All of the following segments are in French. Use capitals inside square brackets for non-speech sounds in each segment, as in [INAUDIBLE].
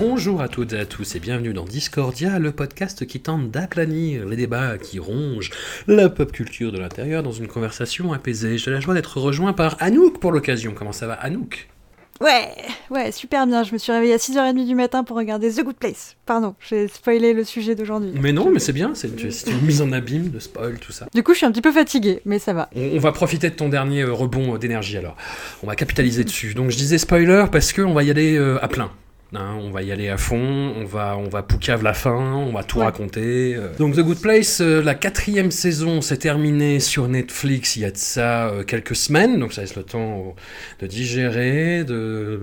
Bonjour à toutes et à tous et bienvenue dans Discordia, le podcast qui tente d'aplanir les débats qui rongent la pop culture de l'intérieur dans une conversation apaisée. J'ai la joie d'être rejoint par Anouk pour l'occasion. Comment ça va Anouk? Ouais, ouais, super bien. Je me suis réveillée à 6h30 du matin pour regarder The Good Place. Pardon, j'ai spoilé le sujet d'aujourd'hui. Mais non, mais c'est bien, c'est une, mise en abîme de spoil, tout ça. Du coup, je suis un petit peu fatiguée, mais ça va. On, on va profiter de ton dernier euh, rebond d'énergie alors. On va capitaliser dessus. Donc je disais spoiler parce qu'on va y aller euh, à plein. Hein, on va y aller à fond, on va, on va poucave la fin, on va tout Ouais. raconter. euh. Donc The Good Place, euh, la quatrième saison s'est terminée sur Netflix il y a de ça euh, quelques semaines, donc ça laisse le temps de digérer, de,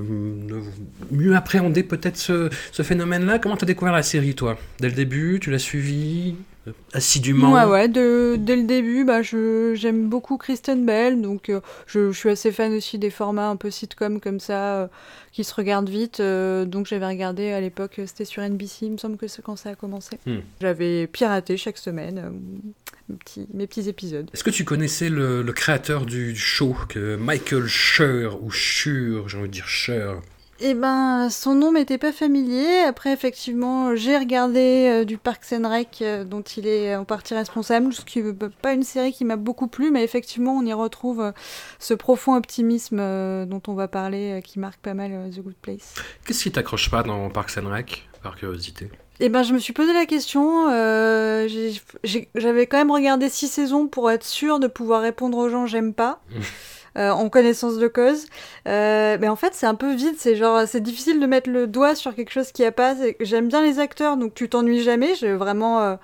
de mieux appréhender peut-être ce, ce phénomène-là. Comment t'as découvert la série toi? Dès le début, tu l'as suivi? euh, assidûment Ouais, ouais, de- dès le début, bah, j'aime beaucoup Kristen Bell, donc euh, je, je suis assez fan aussi des formats un peu sitcom comme ça, euh, qui se regardent vite. euh, donc j'avais regardé à l'époque, c'était sur NBC, il me semble que c'est quand ça a commencé. Hmm. J'avais piraté chaque semaine mes, petits, mes petits épisodes. Est-ce que tu connaissais le, le créateur du show, que Michael Schur, ou Schur, j'ai envie de dire Schur Eh ben, son nom m'était pas familier. Après, effectivement, j'ai regardé euh, du Parks and Rec, euh, dont il est en partie responsable, ce qui n'est pas une série qui m'a beaucoup plu, mais effectivement, on y retrouve euh, ce profond optimisme dont on va parler, qui marque pas mal The Good Place. Qu'est-ce qui t'accroche pas dans Parks and Rec, par curiosité? Eh ben, je me suis posé la question. euh, J'avais quand même regardé six saisons pour être sûre de pouvoir répondre aux gens j'aime pas. Euh, en connaissance de cause, Euh, mais en fait c'est un peu vide, c'est genre c'est difficile de mettre le doigt sur quelque chose qui a pas. J'aime bien les acteurs, donc tu t'ennuies jamais. J'ai vraiment, euh,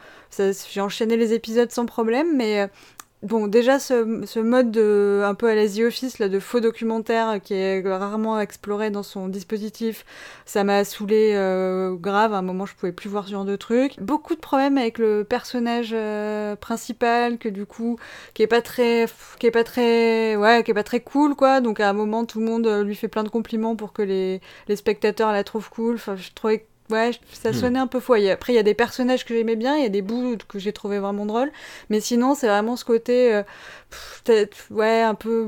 j'ai enchaîné les épisodes sans problème, mais bon déjà ce, mode de, un peu à la The Office là de faux documentaire euh, qui est rarement exploré dans son dispositif, ça m'a saoulé euh, grave. À un moment, je pouvais plus voir ce genre de truc. Beaucoup de problèmes avec le personnage euh, principal, que du coup, qui est pas très, qui est pas très, ouais, qui est pas très cool, quoi. Donc à un moment, tout le monde lui fait plein de compliments pour que les, les spectateurs la trouvent cool. Je trouvais Ouais, ça Hmm. sonnait un peu foyer. Après, il y a des personnages que j'aimais bien, il y a des bouts que j'ai trouvé vraiment drôles. Mais sinon, c'est vraiment ce côté, euh, pff, peut-être, ouais, un peu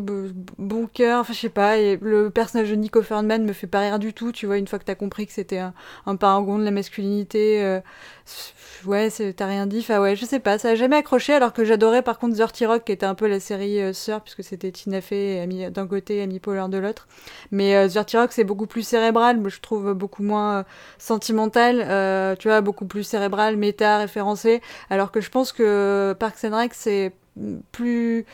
bon cœur. Enfin, je sais pas. Et le personnage de Nico Ferdman me fait pas rire du tout. Tu vois, une fois que t'as compris que c'était un, un paragon de la masculinité, euh, ouais, t'as rien dit. Enfin, ouais, je sais pas. Ça a jamais accroché. Alors que j'adorais par contre Dirty Rock, qui était un peu la série euh, sœur, puisque c'était Tina Fey et d'un côté, Amy Poehler de l'autre. Mais euh, Rock, c'est beaucoup plus cérébral. Je trouve beaucoup moins euh, sentimental. euh, tu vois, beaucoup plus cérébral, méta, référencé. Alors que je pense que Parks and Rec, c'est plus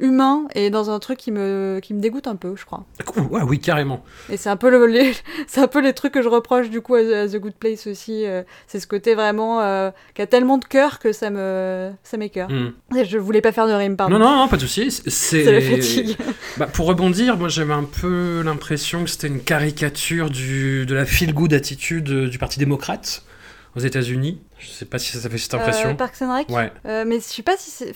humain et dans un truc qui me, qui me dégoûte un peu, je crois. Ouais, oui, carrément. Et c'est un peu le, les, [LAUGHS] c'est un peu les trucs que je reproche du coup à, à The Good Place aussi. euh, c'est ce côté vraiment euh, qui a tellement de cœur que ça me, ça m'écœure. Hmm. Je voulais pas faire de rime, pardon. Non, non, non, pas de souci. C'est la fatigue. [LAUGHS] Bah, pour rebondir, moi j'avais un peu l'impression que c'était une caricature du, de la feel-good attitude euh, du Parti démocrate aux États-Unis. Je sais pas si ça fait cette impression. Euh, Parks and Rec? Ouais. Mais je sais pas si c'est.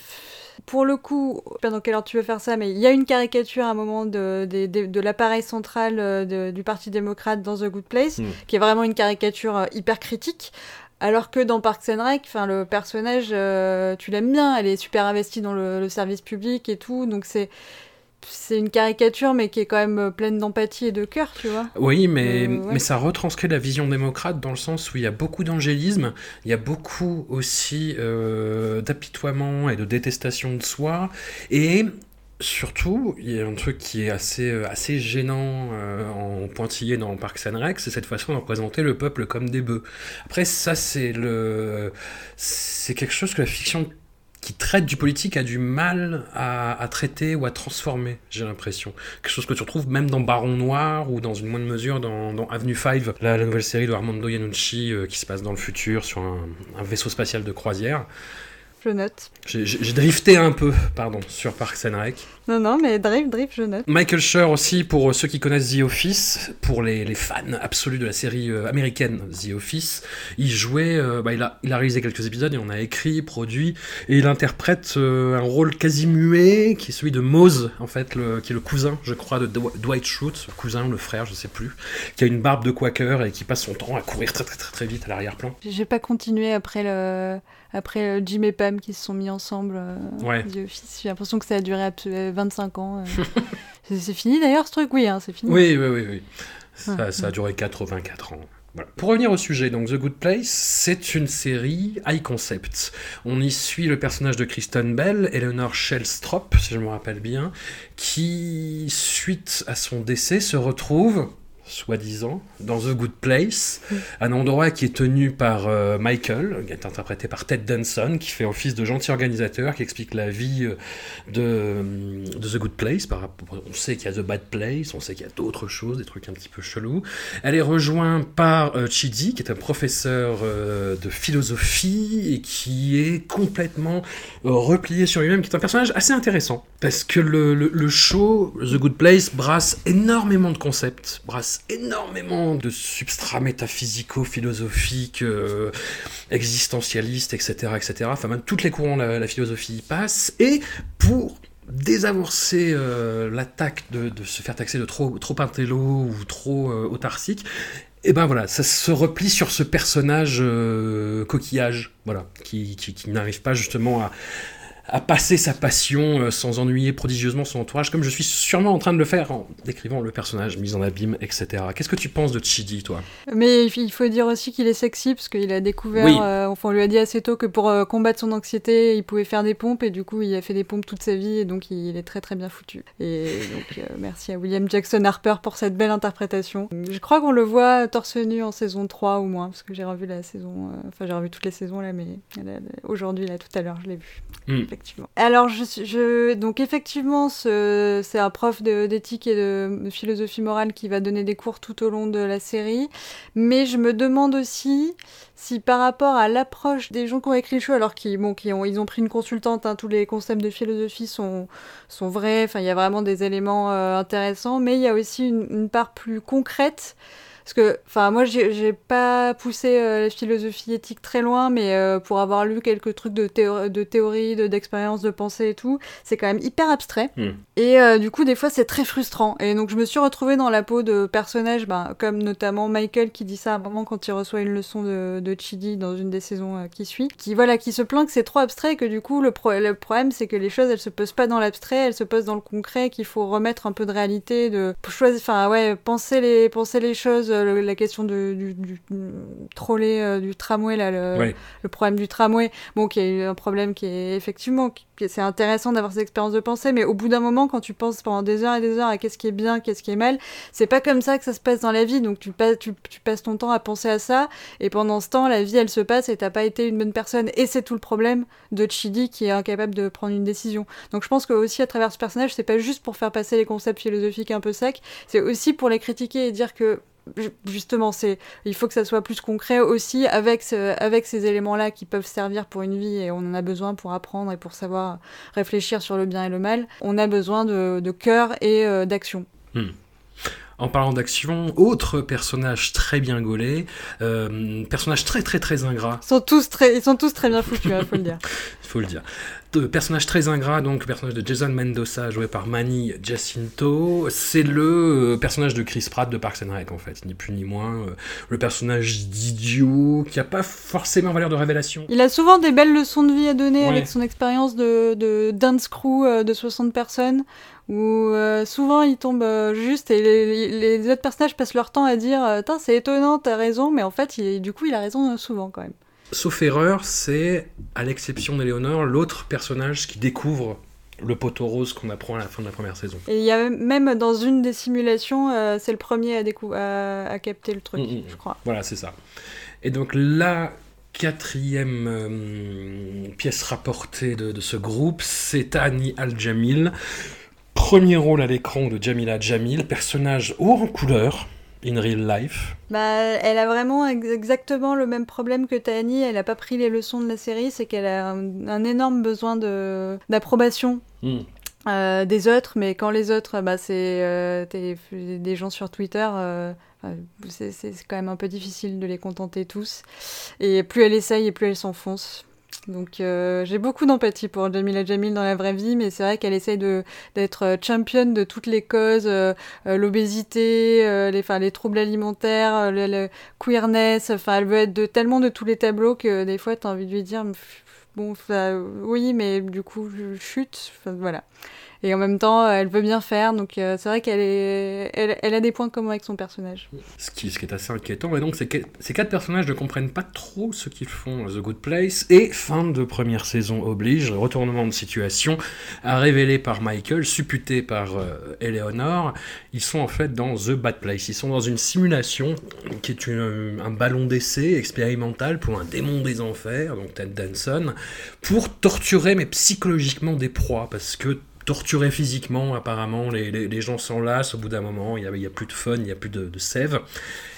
Pour le coup, pas dans quelle heure tu veux faire ça, mais il y a une caricature à un moment de, de, de- de l'appareil central euh, de- du Parti démocrate dans The Good Place, Mm. qui est vraiment une caricature euh, hyper critique. Alors que dans Parks and Rec, enfin le personnage, euh, tu l'aimes bien, elle est super investie dans le, le service public et tout, donc c'est c'est une caricature, mais qui est quand même euh, pleine d'empathie et de cœur, tu vois. Oui, mais, Euh, ouais. mais ça retranscrit la vision démocrate dans le sens où il y a beaucoup d'angélisme, il y a beaucoup aussi euh, d'apitoiement et de détestation de soi, et surtout, il y a un truc qui est assez, assez gênant euh, en pointillé dans Parks and Rec, c'est cette façon de représenter le peuple comme des bœufs. Après, ça, c'est le, c'est quelque chose que la fiction qui traite du politique a du mal à, traiter ou à transformer, j'ai l'impression. Quelque chose que tu retrouves même dans Baron Noir ou dans une moindre mesure dans, Avenue 5, la, nouvelle série de Armando Iannucci qui se passe dans le futur sur un vaisseau spatial de croisière. Je note. J'ai drifté un peu, pardon, sur Parks and Rec. Non, non, mais drift, drift, je note. Michael Schur aussi, pour ceux qui connaissent The Office, pour les, les fans absolus de la série euh, américaine The Office, il jouait, euh, bah, il, a, il a réalisé quelques épisodes, il en a écrit, produit, et il interprète euh, un rôle quasi muet, qui est celui de Mose, en fait, le, qui est le cousin, je crois, de Dwight Schrute, le cousin, le frère, je sais plus, qui a une barbe de quaker et qui passe son temps à courir très très très, très vite à l'arrière-plan. J'ai pas continué après le après euh, Jim et Pam qui se sont mis ensemble euh, ouais. J'ai l'impression que ça a duré 25 ans. Euh. [LAUGHS] c'est fini d'ailleurs ce truc? Oui, hein, c'est fini. Oui, oui, oui. oui. Ça, ça, a duré 84 ans. Voilà. Pour revenir au sujet, donc The Good Place, c'est une série high concept. On y suit le personnage de Kristen Bell, Eleanor Shellstrop, si je me rappelle bien, qui, suite à son décès, se retrouve soi-disant, dans The Good Place, un endroit qui est tenu par euh, Michael, qui est interprété par Ted Danson, qui fait office de gentil organisateur, qui explique la vie euh, de, The Good Place. Par, on sait qu'il y a The Bad Place, on sait qu'il y a d'autres choses, des trucs un petit peu chelous. Elle est rejointe par euh, Chidi, qui est un professeur de philosophie et qui est complètement replié sur lui-même, qui est un personnage assez intéressant. Parce que le, le, le show, The Good Place, brasse énormément de concepts, brasse énormément de substrats métaphysico-philosophiques, euh, existentialistes, etc., etc. Enfin, même toutes les courants de la, philosophie y passent. Et pour désamorcer euh, l'attaque de, se faire taxer de trop, trop intello ou trop euh, autarcique, et eh ben voilà, ça se replie sur ce personnage coquillage, voilà, qui n'arrive pas justement à, à passer sa passion euh, sans ennuyer prodigieusement son entourage, comme je suis sûrement en train de le faire en décrivant le personnage mis en abîme, etc. Qu'est-ce que tu penses de Chidi, toi? Mais il faut dire aussi qu'il est sexy, parce qu'il a découvert, euh, enfin on lui a dit assez tôt que pour euh, combattre son anxiété, il pouvait faire des pompes, et du coup il a fait des pompes toute sa vie, et donc il est très très bien foutu. Et donc merci à William Jackson Harper pour cette belle interprétation. Je crois qu'on le voit torse nu en saison 3 ou moins, parce que j'ai revu la saison, enfin j'ai revu toutes les saisons là, mais aujourd'hui là tout à l'heure je l'ai vu. Alors, je, donc effectivement, c'est un prof d'éthique et de, philosophie morale qui va donner des cours tout au long de la série. Mais je me demande aussi si par rapport à l'approche des gens qui ont écrit le show, alors qu'ils ont pris une consultante, hein, tous les concepts de philosophie sont, sont vrais, enfin il y a vraiment des éléments euh, intéressants, mais il y a aussi une part plus concrète parce que, enfin, moi, j'ai pas poussé euh, la philosophie éthique très loin, mais euh, pour avoir lu quelques trucs de, de théorie, d'expérience, de, pensée et tout, c'est quand même hyper abstrait. Hmm. Et euh, du coup, des fois, c'est très frustrant. Et donc, je me suis retrouvée dans la peau de personnages, ben, comme notamment Michael qui dit ça à un moment quand il reçoit une leçon de, de Chidi dans une des saisons qui suit, qui voilà, qui se plaint que c'est trop abstrait et que du coup, le, le problème, c'est que les choses, elles se posent pas dans l'abstrait, elles se posent dans le concret, qu'il faut remettre un peu de réalité, de choisir, enfin, ouais, penser les, penser les choses la question du, du, du trolley euh, du tramway, là, le, le, problème du tramway, bon, qui est un problème qui est effectivement, c'est intéressant d'avoir ces expériences de pensée, mais au bout d'un moment, quand tu penses pendant des heures et des heures à qu'est-ce qui est bien, qu'est-ce qui est mal, c'est pas comme ça que ça se passe dans la vie, donc tu, passes, tu, tu, passes ton temps à penser à ça, et pendant ce temps, la vie, elle se passe et t'as pas été une bonne personne, et c'est tout le problème de Chidi qui est incapable de prendre une décision. Donc je pense que aussi à travers ce personnage, c'est pas juste pour faire passer les concepts philosophiques un peu secs, c'est aussi pour les critiquer et dire que justement, c'est, il faut que ça soit plus concret aussi avec, avec ces éléments-là qui peuvent servir pour une vie et on en a besoin pour apprendre et pour savoir réfléchir sur le bien et le mal. On a besoin de, de cœur et euh, d'action. Hmm. En parlant d'action, autre personnage très bien gaulé, euh, personnage très très très ingrat. Ils sont tous très, ils sont tous très bien foutus, il hein, faut le dire. Il [LAUGHS] faut le dire personnage très ingrat, donc personnage de Jason Mendoza joué par Manny Jacinto, c'est le euh, personnage de Chris Pratt de Parks and Rec en fait, ni plus ni moins, euh, le personnage d'idiot qui a pas forcément valeur de révélation. Il a souvent des belles leçons de vie à donner avec son expérience de, de, dance crew euh, de 60 personnes où souvent il tombe juste et les, autres personnages passent leur temps à dire c'est étonnant, t'as raison, mais en fait il, du coup il a raison souvent quand même. Sauf erreur, c'est, à l'exception d'Eléonore, l'autre personnage qui découvre le poteau rose qu'on apprend à la fin de la première saison. Et il y a même dans une des simulations, euh, c'est le premier à, à, capter le truc, mm, mm, je crois. Voilà, c'est ça. Et donc là, quatrième euh, pièce rapportée de, de ce groupe, c'est Annie Al-Jamil. Premier rôle à l'écran de Jamila Jamil, personnage haut en couleur, in real life. Bah, elle a vraiment ex- exactement le même problème que Tani. Elle n'a pas pris les leçons de la série, c'est qu'elle a un, un énorme besoin de d'approbation Hmm. euh, des autres, mais quand les autres, bah, c'est euh, des gens sur Twitter, euh, c'est quand même un peu difficile de les contenter tous. Et plus elle essaye et plus elle s'enfonce. Donc euh, j'ai beaucoup d'empathie pour Jamila Jamil dans la vraie vie, mais c'est vrai qu'elle essaye de d'être euh, championne de toutes les causes, euh, l'obésité, les, enfin, les troubles alimentaires, le, queerness, enfin elle veut être de tellement de tous les tableaux que des fois t'as envie de lui dire bon enfin, oui mais du coup chute, enfin, voilà. Et en même temps, elle veut bien faire, donc euh, c'est vrai qu'elle est, elle, a des points communs avec son personnage. Ce qui, est assez inquiétant, et donc que ces quatre personnages ne comprennent pas trop ce qu'ils font à The Good Place, et fin de première saison oblige, retournement de situation, à révélé par Michael, supputé par euh, Eleanor, ils sont en fait dans The Bad Place, ils sont dans une simulation qui est une- un ballon d'essai expérimental pour un démon des enfers, donc Ted Danson, pour torturer mais psychologiquement des proies, parce que torturer physiquement, apparemment, les, les- gens s'en lassent au bout d'un moment, il n'y a, a plus de fun, il n'y a plus de, sève.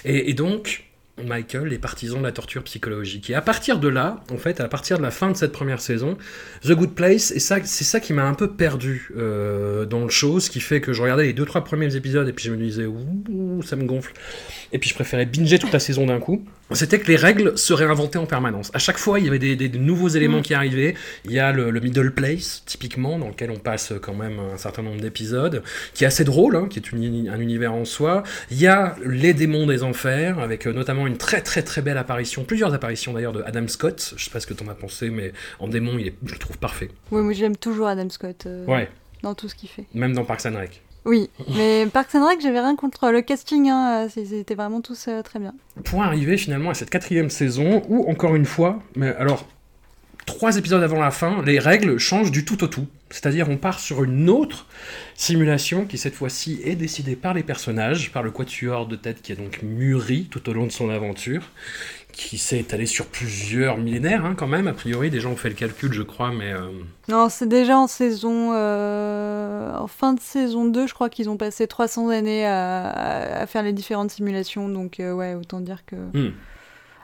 Et donc, Michael est partisan de la torture psychologique. Et à partir de là, en fait, à partir de la fin de cette première saison, The Good Place, et ça, c'est ça qui m'a un peu perdu euh, dans le show, ce qui fait que je regardais les deux trois premiers épisodes et puis je me disais ouh, ça me gonfle. Et puis je préférais binger toute la saison d'un coup. C'était que les règles se réinventaient en permanence. À chaque fois, il y avait des, des- des nouveaux éléments qui arrivaient. Il y a le, le middle place, typiquement, dans lequel on passe quand même un certain nombre d'épisodes, qui est assez drôle, hein, qui est une- un univers en soi. Il y a les démons des enfers, avec euh, notamment une très très très belle apparition, plusieurs apparitions d'ailleurs de Adam Scott. Je sais pas ce que t'en as pensé, mais en démon, il est, je le trouve parfait. Oui, moi j'aime toujours Adam Scott euh, Ouais, dans tout ce qu'il fait. même dans Parks and Rec. Oui, mais Parks and Rec, j'avais rien contre le casting, hein, c'est- c'était vraiment tous euh, très bien. pour arriver finalement à cette quatrième saison où, encore une fois, mais alors, trois épisodes avant la fin, les règles changent du tout au tout. C'est-à-dire, on part sur une autre simulation qui, cette fois-ci, est décidée par les personnages, par le quatuor de tête qui a donc mûri tout au long de son aventure, qui s'est étalé sur plusieurs millénaires, hein, quand même. A priori, des gens ont fait le calcul, je crois, mais. euh, Non, c'est déjà en saison. euh, en fin de saison 2, je crois qu'ils ont passé 300 années à faire les différentes simulations, donc euh, ouais, autant dire que. hmm.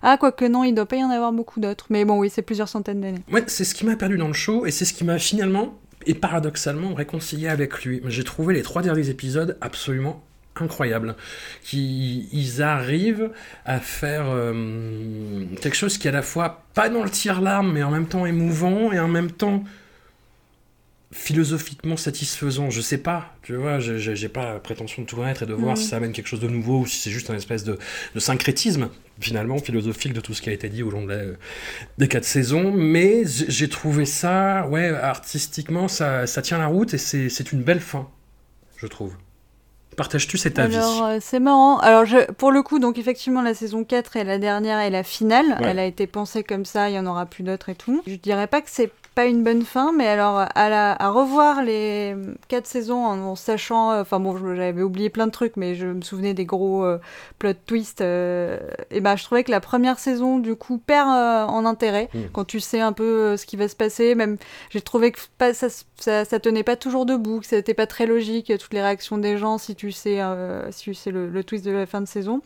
Ah, quoique non, il doit pas y en avoir beaucoup d'autres, mais bon, oui, c'est plusieurs centaines d'années. Ouais, c'est ce qui m'a perdu dans le show et c'est ce qui m'a finalement et paradoxalement réconcilié avec lui. J'ai trouvé les trois derniers épisodes absolument incroyables. Qui ils arrivent à faire euh, quelque chose qui est à la fois pas dans le tire-larme mais en même temps émouvant et en même temps philosophiquement satisfaisant. Je sais pas, tu vois, j'ai- pas la prétention de tout connaître et de voir Mhm. si ça amène quelque chose de nouveau ou si c'est juste un espèce de, de syncrétisme finalement philosophique de tout ce qui a été dit au long de la, des quatre saisons, mais j'ai trouvé ça, ouais, artistiquement, ça, ça tient la route et c'est c'est une belle fin, je trouve. Partages-tu cet avis Alors, euh, c'est marrant. Alors, je, pour le coup, donc effectivement, la saison 4 est la dernière et la finale. Ouais. Elle a été pensée comme ça, il y en aura plus d'autres et tout. Je dirais pas que c'est pas une bonne fin, mais alors, à, la, à revoir les quatre saisons en, en sachant. euh, Enfin, bon, j'avais oublié plein de trucs, mais je me souvenais des gros euh, plot twists. euh, et ben, je trouvais que la première saison, du coup, perd euh, en intérêt Mm. quand tu sais un peu ce qui va se passer. Même, j'ai trouvé que pas, ça, ça, ça tenait pas toujours debout, que c'était pas très logique, toutes les réactions des gens, si tu sais, si tu sais le, le twist de la fin de saison.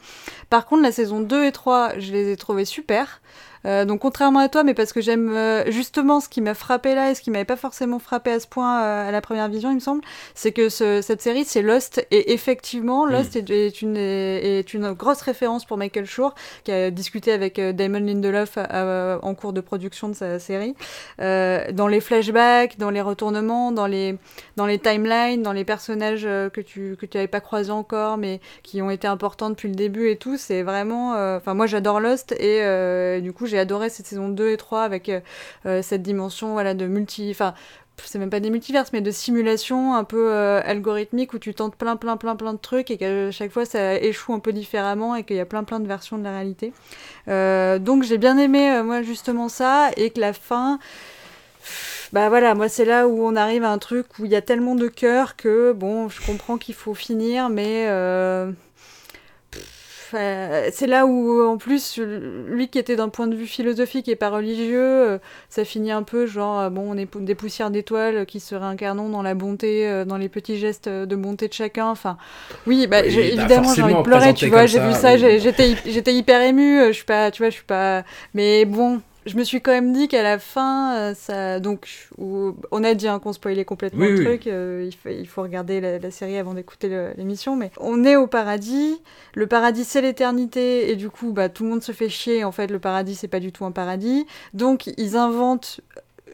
Par contre, la saison 2 et 3, je les ai trouvées super. Euh, donc contrairement à toi, mais parce que j'aime euh, justement ce qui m'a frappé là et ce qui m'avait pas forcément frappé à ce point euh, à la première vision, il me semble, c'est que ce- cette série c'est Lost. Et effectivement Lost est, est une est une grosse référence pour Michael Schur qui a discuté avec Damon Lindelof en cours de production de sa série. Dans les flashbacks, dans les retournements, dans les dans les timelines, dans les personnages que tu que tu avais pas croisés encore mais qui ont été importants depuis le début et tout, c'est vraiment enfin moi j'adore Lost et du coup j'ai adoré cette saison 2 et 3 avec euh, euh, cette dimension voilà de multi enfin c'est même pas des multiverses, mais de simulation un peu euh, algorithmique où tu tentes plein, plein, plein, plein de trucs et qu'à chaque fois ça échoue un peu différemment et qu'il y a plein, plein de versions de la réalité. Donc j'ai bien aimé, moi, justement ça et que la fin. Bah voilà, moi c'est là où on arrive à un truc où il y a tellement de cœur que bon, je comprends qu'il faut finir, mais euh, c'est là où, en plus, lui qui était d'un point de vue philosophique et pas religieux, euh, ça finit un peu genre, euh, bon, on est des poussières d'étoiles qui se réincarnons dans la bonté, dans les petits gestes de bonté de chacun. Enfin, oui, bah, Oui, j'ai- bah, évidemment, j'ai envie de pleurer, tu vois, j'ai vu ça, oui. j'étais j'étais hyper émue, je suis pas, tu vois, je suis pas. Mais bon. Je me suis quand même dit qu'à la fin, euh, ça. Donc, où- on a dit hein, qu'on spoilait complètement Oui, le oui. truc. euh, il, faut, il faut regarder la, la série avant d'écouter l'émission. Mais on est au paradis. Le paradis, c'est l'éternité. Et du coup, bah, tout le monde se fait chier. En fait, le paradis, c'est pas du tout un paradis. Donc, ils inventent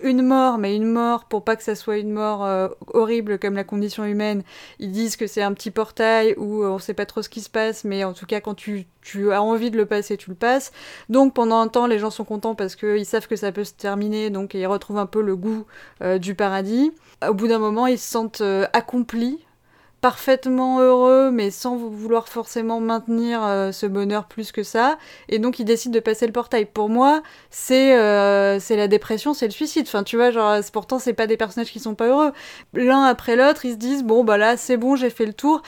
une mort, mais une mort pour pas que ça soit une mort euh, horrible comme la condition humaine. Ils disent que c'est un petit portail où euh, on sait pas trop ce qui se passe, mais en tout cas, quand tu, tu as envie de le passer, tu le passes. Donc pendant un temps, les gens sont contents parce qu'ils savent que ça peut se terminer, donc ils retrouvent un peu le goût euh, du paradis. Au bout d'un moment, ils se sentent accomplis parfaitement heureux, mais sans vou- vouloir forcément maintenir euh, ce bonheur plus que ça. Et donc, ils décident de passer le portail. Pour moi, c'est euh, c'est la dépression, c'est le suicide. Enfin, tu vois, genre, c'est- pourtant, c'est pas des personnages qui sont pas heureux. L'un après l'autre, ils se disent, bon, bah là, c'est bon, j'ai fait le tour.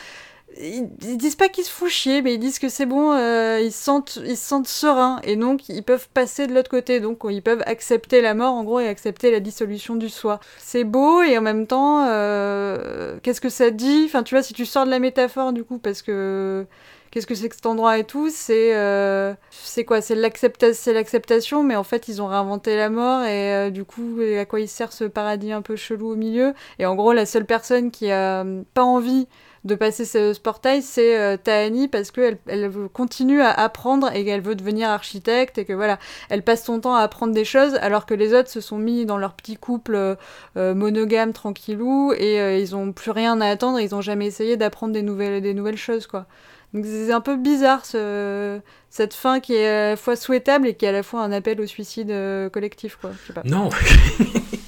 Ils, ils disent pas qu'ils se font chier, mais ils disent que c'est bon, euh, ils, se sentent, ils se sentent sereins, et donc ils peuvent passer de l'autre côté, donc ils peuvent accepter la mort, en gros, et accepter la dissolution du soi. C'est beau, et en même temps, euh, qu'est-ce que ça dit? Enfin, tu vois, si tu sors de la métaphore, du coup, parce que qu'est-ce que c'est que cet endroit et tout C'est euh, c'est quoi? C'est l'accepta- c'est l'acceptation, mais en fait, ils ont réinventé la mort, et euh, du coup, à quoi il sert ce paradis un peu chelou au milieu? Et en gros, la seule personne qui a pas envie de passer ce, portail, c'est euh, Tahani parce qu'elle elle continue à apprendre et qu'elle veut devenir architecte et que voilà, elle passe son temps à apprendre des choses alors que les autres se sont mis dans leur petit couple euh, euh, monogame tranquillou et ils ont plus rien à attendre, ils ont jamais essayé d'apprendre des nouvelles, des nouvelles choses quoi. Donc c'est un peu bizarre ce, cette fin qui est à la fois souhaitable et qui est à la fois un appel au suicide collectif quoi. Non. [LAUGHS]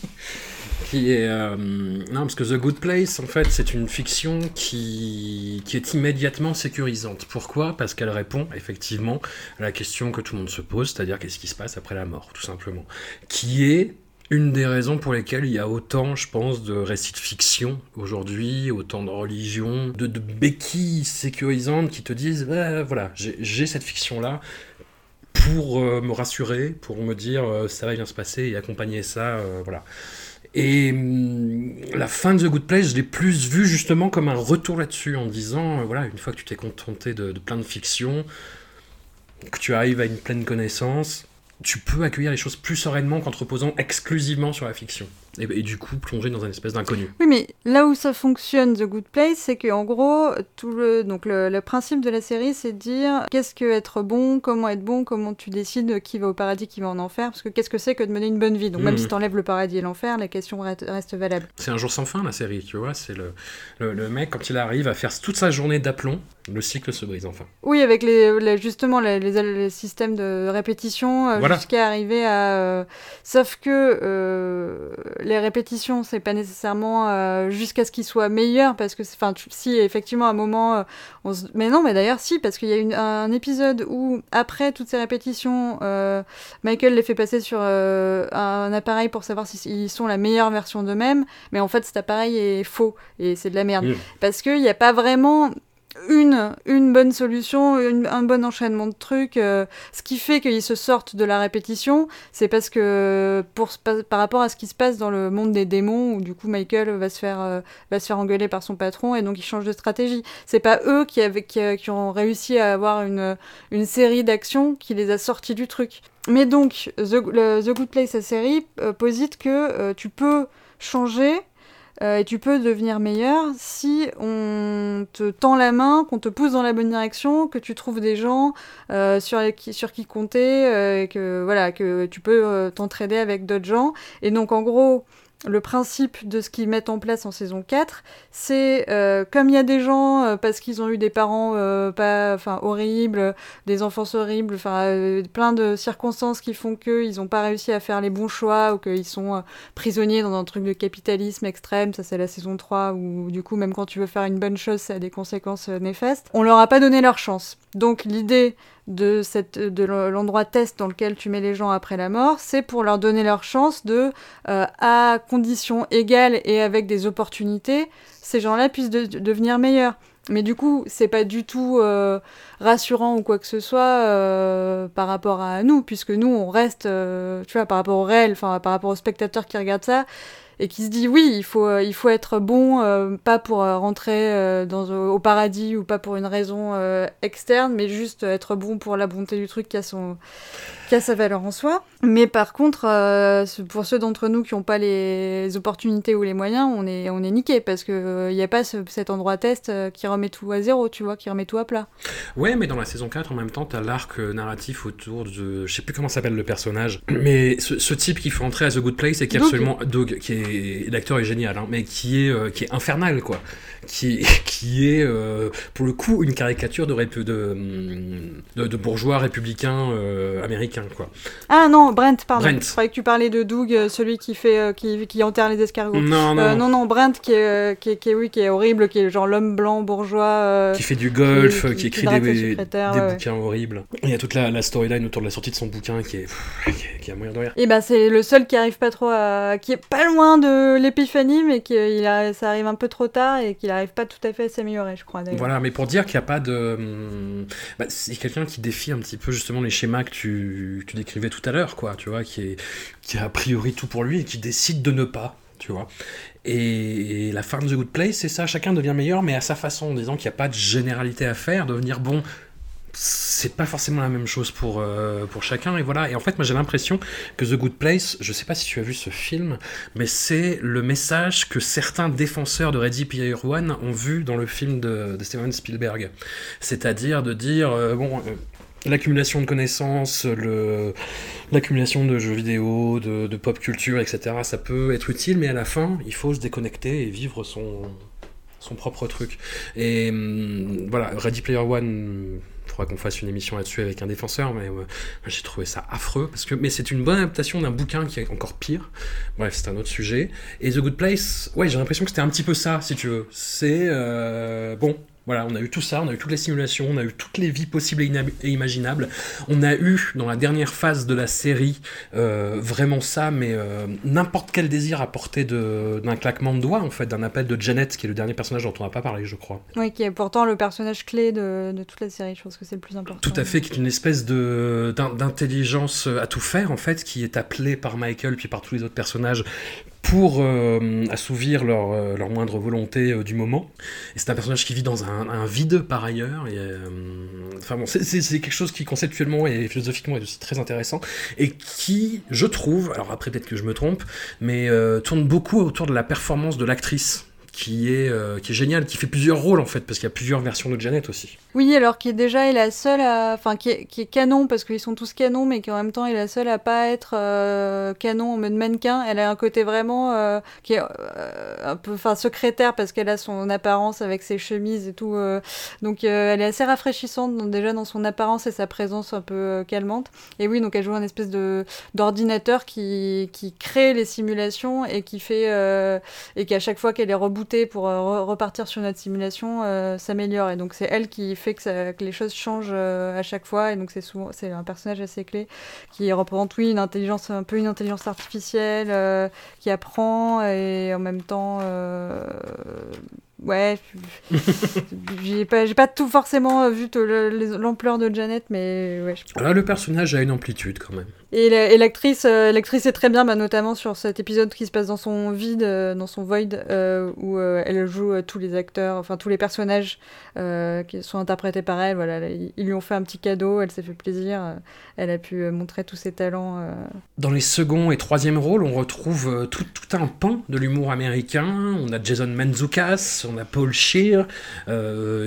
euh, non parce que The Good Place en fait c'est une fiction qui qui est immédiatement sécurisante. Pourquoi? Parce qu'elle répond effectivement à la question que tout le monde se pose, c'est-à-dire qu'est-ce qui se passe après la mort, tout simplement. Qui est une des raisons pour lesquelles il y a autant, je pense, de récits de fiction aujourd'hui, autant de religions, de, béquilles sécurisantes qui te disent, Ouais, voilà, j'ai cette fiction-là pour euh, me rassurer, pour me dire euh, ça va bien se passer et accompagner ça, voilà. Et hum, la fin de The Good Place, je l'ai plus vu justement comme un retour là-dessus, en disant, euh, voilà, une fois que tu t'es contenté de, de plein de fictions, que tu arrives à une pleine connaissance, tu peux accueillir les choses plus sereinement qu'en te reposant exclusivement sur la fiction. Et, et du coup, plonger dans un espèce d'inconnu. Oui, mais là où ça fonctionne, The Good Place, c'est qu'en gros, tout le, donc le, le principe de la série, c'est de dire qu'est-ce que être bon, comment être bon, comment tu décides qui va au paradis, qui va en enfer, parce que qu'est-ce que c'est que de mener une bonne vie? Donc même Mhm. si t'enlèves le paradis et l'enfer, la question reste, valable. C'est un jour sans fin, la série, tu vois. C'est le, le, le mec, quand il arrive à faire toute sa journée d'aplomb, le cycle se brise enfin. Oui, avec les, justement les, les- les systèmes de répétition euh, Voilà. jusqu'à arriver à. euh, Sauf que euh, les répétitions, c'est pas nécessairement euh, jusqu'à ce qu'ils soient meilleurs, parce que, enfin, si effectivement à un moment, on se- mais non, mais d'ailleurs si, parce qu'il y a une- un épisode où après toutes ces répétitions, euh, Michael les fait passer sur euh, un appareil pour savoir s'ils sont la meilleure version d'eux-mêmes, mais en fait cet appareil est faux et c'est de la merde, parce qu'il n'y a pas vraiment une, une bonne solution, un bon enchaînement de trucs. euh, ce qui fait qu'ils se sortent de la répétition, c'est parce que pour, par rapport à ce qui se passe dans le monde des démons, où du coup Michael va se faire, euh, va se faire engueuler par son patron et donc il change de stratégie. C'est pas eux qui, avaient, qui, ont réussi à avoir une, une série d'actions qui les a sortis du truc. Mais donc, The, le- The Good Place, la série, euh, posite que euh, tu peux changer euh, et tu peux devenir meilleur si on te tend la main, qu'on te pousse dans la bonne direction, que tu trouves des gens euh, sur, qui, sur qui compter, euh, et que, voilà, que tu peux t'entraider avec d'autres gens. Et donc, en gros, le principe de ce qu'ils mettent en place en saison 4, c'est euh, comme il y a des gens, euh, parce qu'ils ont eu des parents euh, pas, horribles, des enfants horribles, enfin, euh, plein de circonstances qui font qu'ils n'ont pas réussi à faire les bons choix ou qu'ils sont euh, prisonniers dans un truc de capitalisme extrême, ça c'est la saison 3, où du coup même quand tu veux faire une bonne chose, ça a des conséquences euh, néfastes. On leur a pas donné leur chance. Donc l'idée de, cette, de l'endroit test dans lequel tu mets les gens après la mort, c'est pour leur donner leur chance de, euh, à conditions égales et avec des opportunités, ces gens-là puissent devenir meilleurs. Mais du coup, c'est pas du tout euh, rassurant ou quoi que ce soit euh, par rapport à nous, puisque nous, on reste, tu vois, par rapport au réel, enfin, par rapport aux spectateurs qui regardent ça, et qui se dit oui, il faut, euh, il faut être bon, euh, pas pour euh, rentrer dans, au paradis ou pas pour une raison externe, mais juste être bon pour la bonté du truc qui a, son, qui a sa valeur en soi. Mais par contre, pour ceux d'entre nous qui n'ont pas les opportunités ou les moyens, on est, on est niqué parce qu'il n'y a pas cet endroit test qui remet tout à zéro, tu vois, qui remet tout à plat. Ouais, mais dans la saison 4, en même temps, tu as l'arc narratif autour de. Je sais plus comment s'appelle le personnage, [CLEARS THROAT] mais ce, type qui fait entrer à The Good Place et qui est absolument. Doug, qui est l'acteur est génial, hein, mais qui est, euh, qui est infernal, quoi. Qui, [LAUGHS] qui est, euh, pour le coup, une caricature de, de, de, bourgeois républicains euh, quoi. Ah non, Brent, pardon. Brent. Je croyais que tu parlais de Doug, celui qui, fait, qui, qui enterre les escargots. Non, non. non, non, Brent, qui est, qui, est, oui, qui est horrible, qui est genre l'homme blanc bourgeois. qui fait du golf, qui, écrit des, des bouquins horribles. Il y a toute la, la storyline autour de la sortie de son bouquin qui est, qui, a moyen de rire. Et ben, c'est le seul qui arrive pas trop à. qui est pas loin de l'épiphanie, mais qu'il a, ça arrive un peu trop tard et qu'il n'arrive pas tout à fait à s'améliorer, je crois. Voilà, mais pour dire qu'il n'y a pas de. Hum, bah, c'est quelqu'un qui défie un petit peu justement les schémas que tu, tu décrivais tout à l'heure, quoi, tu vois, qui, est, qui a a priori tout pour lui et qui décide de ne pas, tu vois. Et la fin de The Good Place, c'est ça, chacun devient meilleur, mais à sa façon, en disant qu'il n'y a pas de généralité à faire, devenir bon c'est pas forcément la même chose pour, euh, pour chacun. Et voilà. Et en fait, moi j'ai l'impression que The Good Place, je sais pas si tu as vu ce film, mais c'est le message que certains défenseurs de Ready Player One ont vu dans le film de, Steven Spielberg. C'est-à-dire de dire, euh, bon. Euh, l'accumulation de connaissances, l'accumulation de jeux vidéo, de, pop culture, etc., ça peut être utile, mais à la fin, il faut se déconnecter et vivre son, son propre truc. Et hum, voilà, Ready Player One faudra qu'on fasse une émission là-dessus avec un défenseur, mais j'ai trouvé ça affreux. Parce que, mais c'est une bonne adaptation d'un bouquin qui est encore pire. Bref, c'est un autre sujet. Et The Good Place, ouais, j'ai l'impression que c'était un petit peu ça, si tu veux. C'est euh, bon, voilà, on a eu tout ça, on a eu toutes les simulations, on a eu toutes les vies possibles et, imaginables. On a eu, dans la dernière phase de la série, euh, vraiment ça, mais euh, n'importe quel désir à portée d'un claquement de doigts, en fait, d'un appel de Janet, qui est le dernier personnage dont on n'a pas parlé, je crois. Oui, qui est pourtant le personnage clé de, de toute la série, je pense que c'est le plus important. Tout à fait, qui est une espèce d'intelligence à tout faire, en fait, qui est appelée par Michael, puis par tous les autres personnages, pour euh, assouvir leur, euh, leur, moindre volonté euh, du moment. Et c'est un personnage qui vit dans un, vide par ailleurs. C'est quelque chose qui conceptuellement et philosophiquement est aussi très intéressant et qui, je trouve, alors après peut-être que je me trompe, mais tourne beaucoup autour de la performance de l'actrice qui est, euh, qui est génial, qui fait plusieurs rôles en fait, parce qu'il y a plusieurs versions de Janet aussi. Oui, alors qui est déjà est la seule à. Enfin, qui est, canon, parce qu'ils sont tous canons, mais qui en même temps est la seule à pas être euh, canon en mode mannequin. Elle a un côté vraiment. Euh, qui est un peu. Enfin, secrétaire, parce qu'elle a son apparence avec ses chemises et tout. donc, elle est assez rafraîchissante, déjà dans son apparence et sa présence un peu calmante. Et oui, donc elle joue un espèce d'ordinateur qui, qui crée les simulations et qui fait. et qu'à chaque fois qu'elle est rebootée, pour euh, repartir sur notre simulation euh, s'améliore. Et donc c'est elle qui fait que, que les choses changent euh, à chaque fois. Et donc c'est souvent c'est un personnage assez clé qui représente oui une intelligence un peu une intelligence artificielle qui apprend et en même temps Ouais, [LAUGHS] j'ai pas, pas tout forcément vu l'ampleur de Janet, mais ouais. Là, le personnage a une amplitude quand même. Et l'actrice, euh, l'actrice est très bien, bah, notamment sur cet épisode qui se passe dans son vide, euh, dans son void, euh, où elle joue tous les acteurs, enfin tous les personnages qui sont interprétés par elle. Voilà, ils lui ont fait un petit cadeau, elle s'est fait plaisir, elle a pu montrer tous ses talents. Dans les second et troisième rôles, on retrouve tout, tout un pan de l'humour américain. On a Jason Manzoukas, on a Paul Scheer,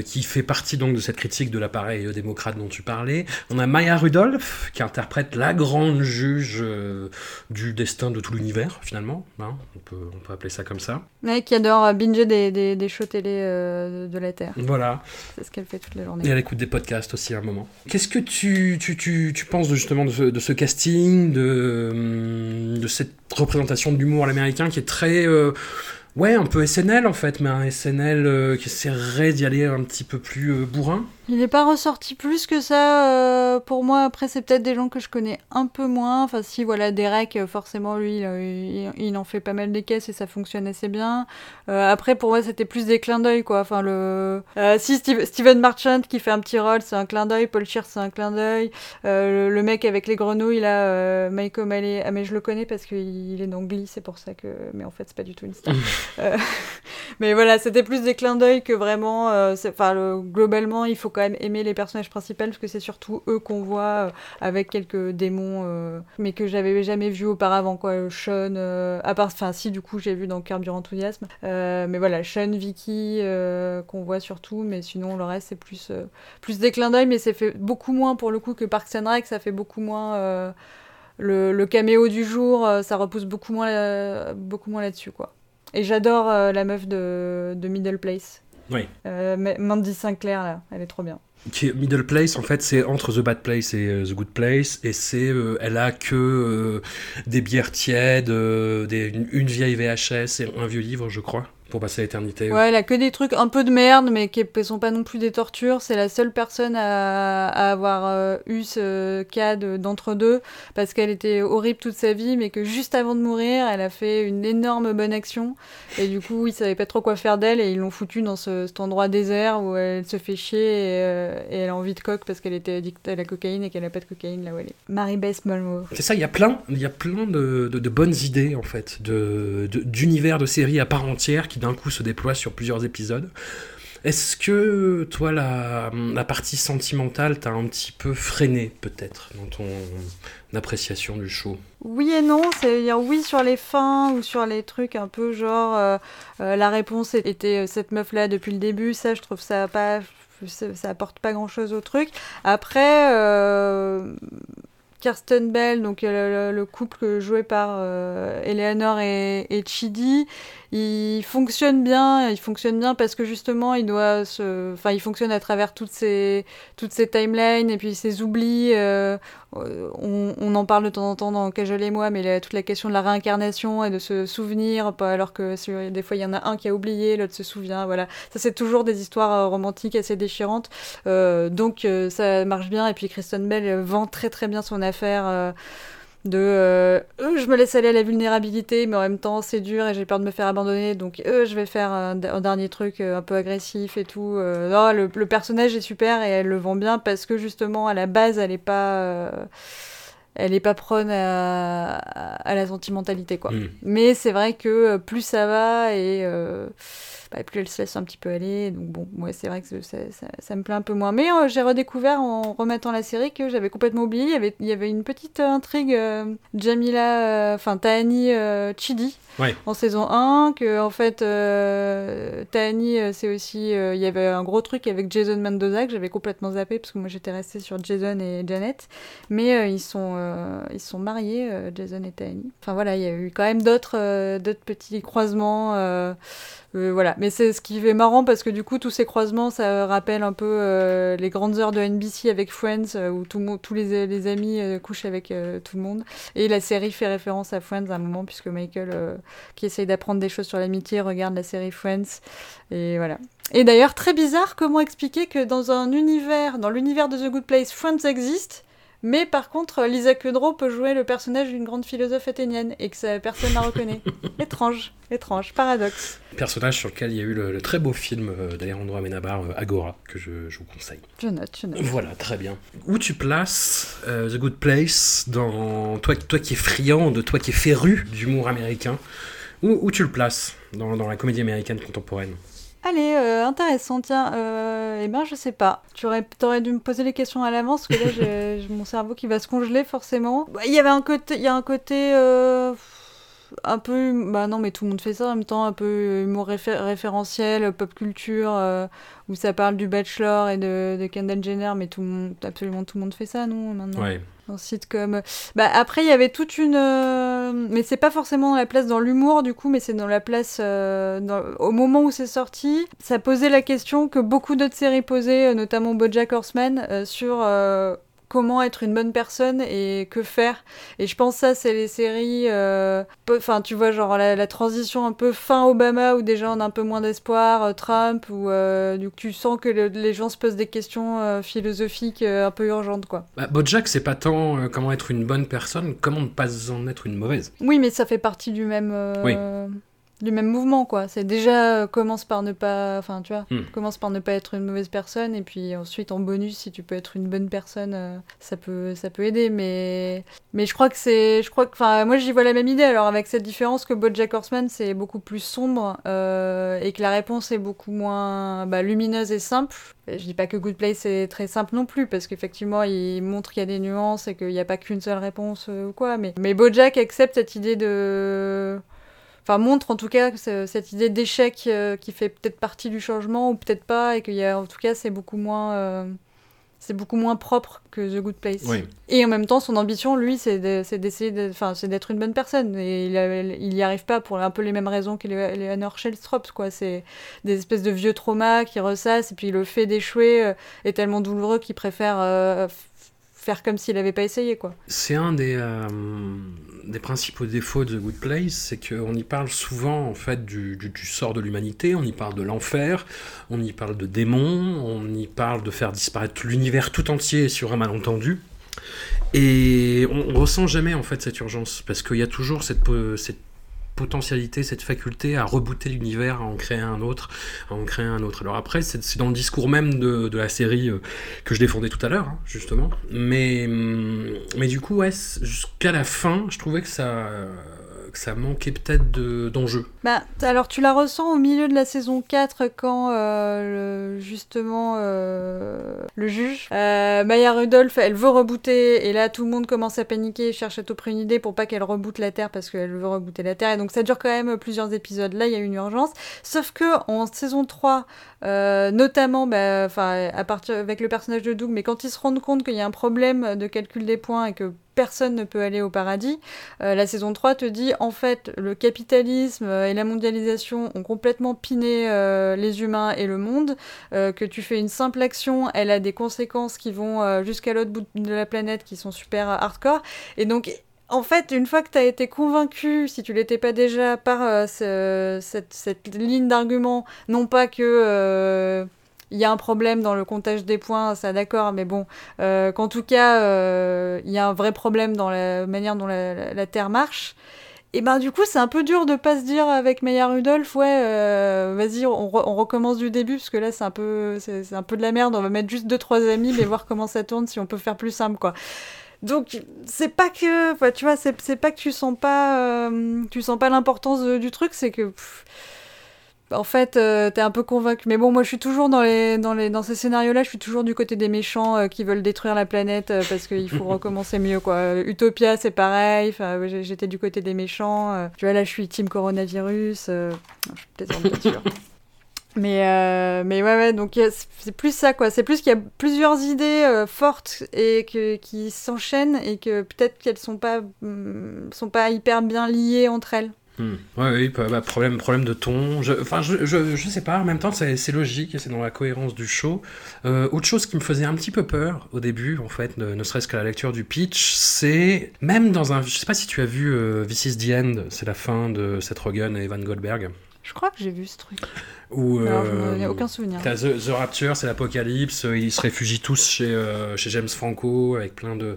qui fait partie donc de cette critique de l'appareil démocrate dont tu parlais. On a Maya Rudolph, qui interprète la grande juge euh, du destin de tout l'univers, finalement. Hein, on, peut, on peut appeler ça comme ça. Ouais, qui adore euh, binger des, des, des shows télé euh, de la Terre. Voilà. C'est ce qu'elle fait toute la journée. Et elle écoute des podcasts aussi à un moment. Qu'est-ce que tu, tu, tu, tu penses de, justement de ce, de ce casting, de, hum, de cette représentation de l'humour à l'américain qui est très... Ouais, un peu SNL en fait, mais un SNL qui essaierait d'y aller un petit peu plus bourrin? Il n'est pas ressorti plus que ça euh, pour moi. Après, c'est peut-être des gens que je connais un peu moins. Enfin, si, voilà, Derek, euh, forcément, lui, il, il, en fait pas mal des caisses et ça fonctionne assez bien. Euh, après, pour moi, c'était plus des clins d'œil, quoi. Enfin, le. si, Steve, Steven Marchant qui fait un petit rôle, c'est un clin d'œil. Paul Shear, c'est un clin d'œil. Le, le, mec avec les grenouilles, là, Mike O'Malley. Ah, mais je le connais parce qu'il est dans Glee, c'est pour ça que. Mais en fait, c'est pas du tout une star. [LAUGHS] [LAUGHS] mais voilà, c'était plus des clins d'œil que vraiment. Enfin, le... globalement, il faut quand même aimer les personnages principaux parce que c'est surtout eux qu'on voit euh, avec quelques démons, euh, mais que j'avais jamais vu auparavant, quoi. Sean, euh, à part, enfin, si, du coup, j'ai vu dans Carburant Enthousiasme, mais voilà, Sean, Vicky, qu'on voit surtout, mais sinon, le reste, c'est plus, plus des clins d'œil, mais c'est fait beaucoup moins pour le coup que Parks and Rec, ça fait beaucoup moins. Le, le, caméo du jour, ça repousse beaucoup moins, beaucoup moins là-dessus, quoi. Et j'adore la meuf de, de Middle Place. Oui. Mandy Sinclair, là, elle est trop bien. Qui est Middle Place, en fait, c'est entre The Bad Place et euh, The Good Place, et c'est, euh, elle a que euh, des bières tièdes, des, une, vieille VHS et un vieux livre, je crois pour passer l'éternité. Ouais, elle a que des trucs un peu de merde, mais qui ne sont pas non plus des tortures. C'est la seule personne à, avoir euh, eu ce cas d'entre-deux, parce qu'elle était horrible toute sa vie, mais que juste avant de mourir, elle a fait une énorme bonne action. Et du coup, ils savaient pas trop quoi faire d'elle, et ils l'ont foutue dans ce, cet endroit désert où elle se fait chier, et, euh, elle a envie de coque parce qu'elle était addicte à la cocaïne et qu'elle n'a pas de cocaïne là où elle est. Marie-Beth Malmo. C'est ça, il y a plein, il y a plein de, de, bonnes idées, en fait, d'univers de, de séries à part entière qui d'un coup se déploie sur plusieurs épisodes. Est-ce que toi, la, la partie sentimentale t'a un petit peu freiné, peut-être, dans ton appréciation du show? Oui et non, c'est-à-dire oui sur les fins ou sur les trucs un peu genre euh, euh, la réponse était euh, cette meuf-là depuis le début, ça je trouve ça pas. Ça, apporte pas grand chose au truc. Après, Kirsten Bell, donc le, couple joué par Eleanor et, et, Chidi, il fonctionne bien. Il fonctionne bien parce que justement, il doit se, enfin, il fonctionne à travers toutes ces timelines et puis ces oublis. Euh, on, en parle de temps en temps dans Cajol et moi, mais toute la question de la réincarnation et de se souvenir, alors que des fois il y en a un qui a oublié, l'autre se souvient. Voilà, ça c'est toujours des histoires euh, romantiques assez déchirantes. donc ça marche bien. Et puis Kristen Bell vend très très bien son affaire euh, de euh, je me laisse aller à la vulnérabilité mais en même temps c'est dur et j'ai peur de me faire abandonner donc je vais faire un, dernier truc euh, un peu agressif et tout non, le, personnage est super et elle le vend bien parce que justement à la base elle est pas elle est pas prône à, la sentimentalité quoi mm. mais c'est vrai que plus ça va et bah, plus elle se laisse un petit peu aller. Donc bon, moi c'est vrai que ça, ça, me plaît un peu moins. Mais euh, j'ai redécouvert en remettant la série que j'avais complètement oublié. Il y avait, il y avait une petite intrigue euh, Jamila, euh, enfin Tahani Chidi en saison 1, que en fait Tahani c'est aussi, il y avait un gros truc avec Jason Mendoza que j'avais complètement zappé parce que moi j'étais restée sur Jason et Janet. Mais ils sont, ils sont mariés, Jason et Tahani. Enfin voilà, il y a eu quand même d'autres, d'autres petits croisements. Euh, voilà, mais c'est ce qui est marrant parce que du coup, tous ces croisements, ça rappelle un peu euh, les grandes heures de NBC avec Friends, euh, où tous les, les amis couchent avec tout le monde. Et la série fait référence à Friends à un moment, puisque Michael, qui essaye d'apprendre des choses sur l'amitié, regarde la série Friends. Et voilà. Et d'ailleurs, très bizarre, comment expliquer que dans un univers, dans l'univers de The Good Place, Friends existe, mais par contre, Lisa Kudrow peut jouer le personnage d'une grande philosophe athénienne et que personne ne la reconnaît. [LAUGHS] étrange, étrange, paradoxe. Personnage sur lequel il y a eu le, très beau film euh, d'Alejandro Amenabar, euh, Agora, que je, vous conseille. Je note, je note. Voilà, très bien. Où tu places euh, The Good Place dans toi, toi qui es friand, de toi qui es féru d'humour américain, où, où, tu le places dans, dans la comédie américaine contemporaine? Allez, euh, intéressant, tiens. Euh, eh ben, je sais pas. Tu aurais, aurais dû me poser les questions à l'avance, parce que là, [LAUGHS] j'ai mon cerveau qui va se congeler, forcément. Bah, il y avait un côté... Il y a un côté... Euh, un peu... Bah non, mais tout le monde fait ça en même temps, un peu humour référentiel, pop culture, où ça parle du Bachelor et de, de Kendall Jenner, mais tout le monde, absolument tout le monde fait ça, non, maintenant? Ouais un sitcom. Bah, après, il y avait toute une. Euh, mais c'est pas forcément dans la place dans l'humour, du coup, mais c'est dans la place. Euh, au moment où c'est sorti, ça posait la question que beaucoup d'autres séries posaient, euh, notamment Bojack Horseman, sur comment être une bonne personne et que faire. Et je pense ça, c'est les séries, euh, enfin tu vois, genre la, transition un peu fin Obama où déjà on a un peu moins d'espoir, euh, Trump, où euh, du coup, tu sens que les gens se posent des questions philosophiques un peu urgentes, quoi. Bah, Bojack, c'est pas tant comment être une bonne personne, comment ne pas en être une mauvaise. Oui, mais ça fait partie du même... Oui du même mouvement quoi. C'est déjà euh, commence par ne pas enfin tu vois hmm. commence par ne pas être une mauvaise personne et puis ensuite en bonus si tu peux être une bonne personne euh, ça peut ça peut aider mais mais je crois que c'est je crois que enfin moi j'y vois la même idée. Alors avec cette différence que BoJack Horseman c'est beaucoup plus sombre euh, et que la réponse est beaucoup moins bah, lumineuse et simple. Je dis pas que Good Place est très simple non plus parce qu'effectivement il montre qu'il y a des nuances et qu'il n'y a pas qu'une seule réponse ou quoi mais mais BoJack accepte cette idée de enfin montre en tout cas cette idée d'échec euh, qui fait peut-être partie du changement ou peut-être pas et qu'il y a en tout cas c'est beaucoup moins euh, c'est beaucoup moins propre que The Good Place. Et en même temps, son ambition, lui, c'est d'essayer, enfin, c'est d'être une bonne personne. Et il, n'y arrive pas pour un peu les mêmes raisons qu'Eleanor Shellstrop, quoi. C'est des espèces de vieux traumas qui ressassent, et puis le fait d'échouer euh, est tellement douloureux qu'il préfère comme s'il n'avait pas essayé, quoi. C'est un des, euh, des principaux défauts de The Good Place, c'est qu'on y parle souvent, en fait, du, du, sort de l'humanité, on y parle de l'enfer, on y parle de démons, on y parle de faire disparaître l'univers tout entier sur un malentendu. Et on, on, ressent jamais en fait cette urgence parce qu'il y a toujours cette, cette potentialité, cette faculté à rebooter l'univers, à en créer un autre, à en créer un autre. Alors après, c'est dans le discours même de, la série euh, que je défendais tout à l'heure, hein, justement. Mais, hum, mais du coup, jusqu'à la fin, je trouvais que ça ça manquait peut-être d'enjeu. bah, alors tu la ressens au milieu de la saison 4 quand euh, justement euh, le juge, euh, Maya Rudolph, elle veut rebooter et là tout le monde commence à paniquer, cherche à tout près une idée pour pas qu'elle reboote la Terre parce qu'elle veut rebooter la Terre et donc ça dure quand même plusieurs épisodes. Là il y a une urgence. Sauf que en saison 3, notamment bah, à partir avec le personnage de Doug, mais quand ils se rendent compte qu'il y a un problème de calcul des points et que personne ne peut aller au paradis. Euh, la saison 3 te dit en fait le capitalisme euh, et la mondialisation ont complètement piné euh, les humains et le monde, que tu fais une simple action, elle a des conséquences qui vont jusqu'à l'autre bout de la planète qui sont super hardcore. Et donc en fait, une fois que tu as été convaincu, si tu l'étais pas déjà, par cette, cette, ligne d'argument, non pas que il y a un problème dans le comptage des points, ça d'accord, mais bon, euh, qu'en tout cas, euh, il y a un vrai problème dans la manière dont la, Terre marche. Et ben du coup, c'est un peu dur de pas se dire avec Maya Rudolph, ouais, euh, vas-y, on, recommence du début, parce que là, c'est un peu, c'est un peu de la merde. On va mettre juste deux trois amis, mais voir comment ça tourne, si on peut faire plus simple, quoi. Donc c'est pas que, tu vois, c'est pas que tu sens pas, tu sens pas l'importance du truc, c'est que en fait, euh, t'es un peu convaincu. Mais bon, moi, je suis toujours dans, les, dans, les, dans ces scénarios-là, je suis toujours du côté des méchants euh, qui veulent détruire la planète euh, parce qu'il faut [LAUGHS] recommencer mieux, quoi. Utopia, c'est pareil. Enfin, j'étais du côté des méchants. tu vois, là, je suis team coronavirus. Non, je suis peut-être bien [LAUGHS] Mais, mais ouais, ouais, donc c'est plus ça, quoi. C'est plus qu'il y a plusieurs idées fortes et que, qui s'enchaînent et que peut-être qu'elles sont pas, mm, sont pas hyper bien liées entre elles. Hmm. oui, bah, bah, problème, problème de ton. Enfin, je, je, je, sais pas, en même temps, c'est logique et c'est dans la cohérence du show. Euh, autre chose qui me faisait un petit peu peur au début, en fait, ne, serait-ce qu'à la lecture du pitch, c'est même dans un. Je sais pas si tu as vu euh, This is the End, c'est la fin de Seth Rogen et Evan Goldberg. Je crois que j'ai vu ce truc. Ou, il n'y a aucun souvenir. T'as The, The, Rapture, c'est l'apocalypse, ils se réfugient tous chez, euh, chez James Franco avec plein de,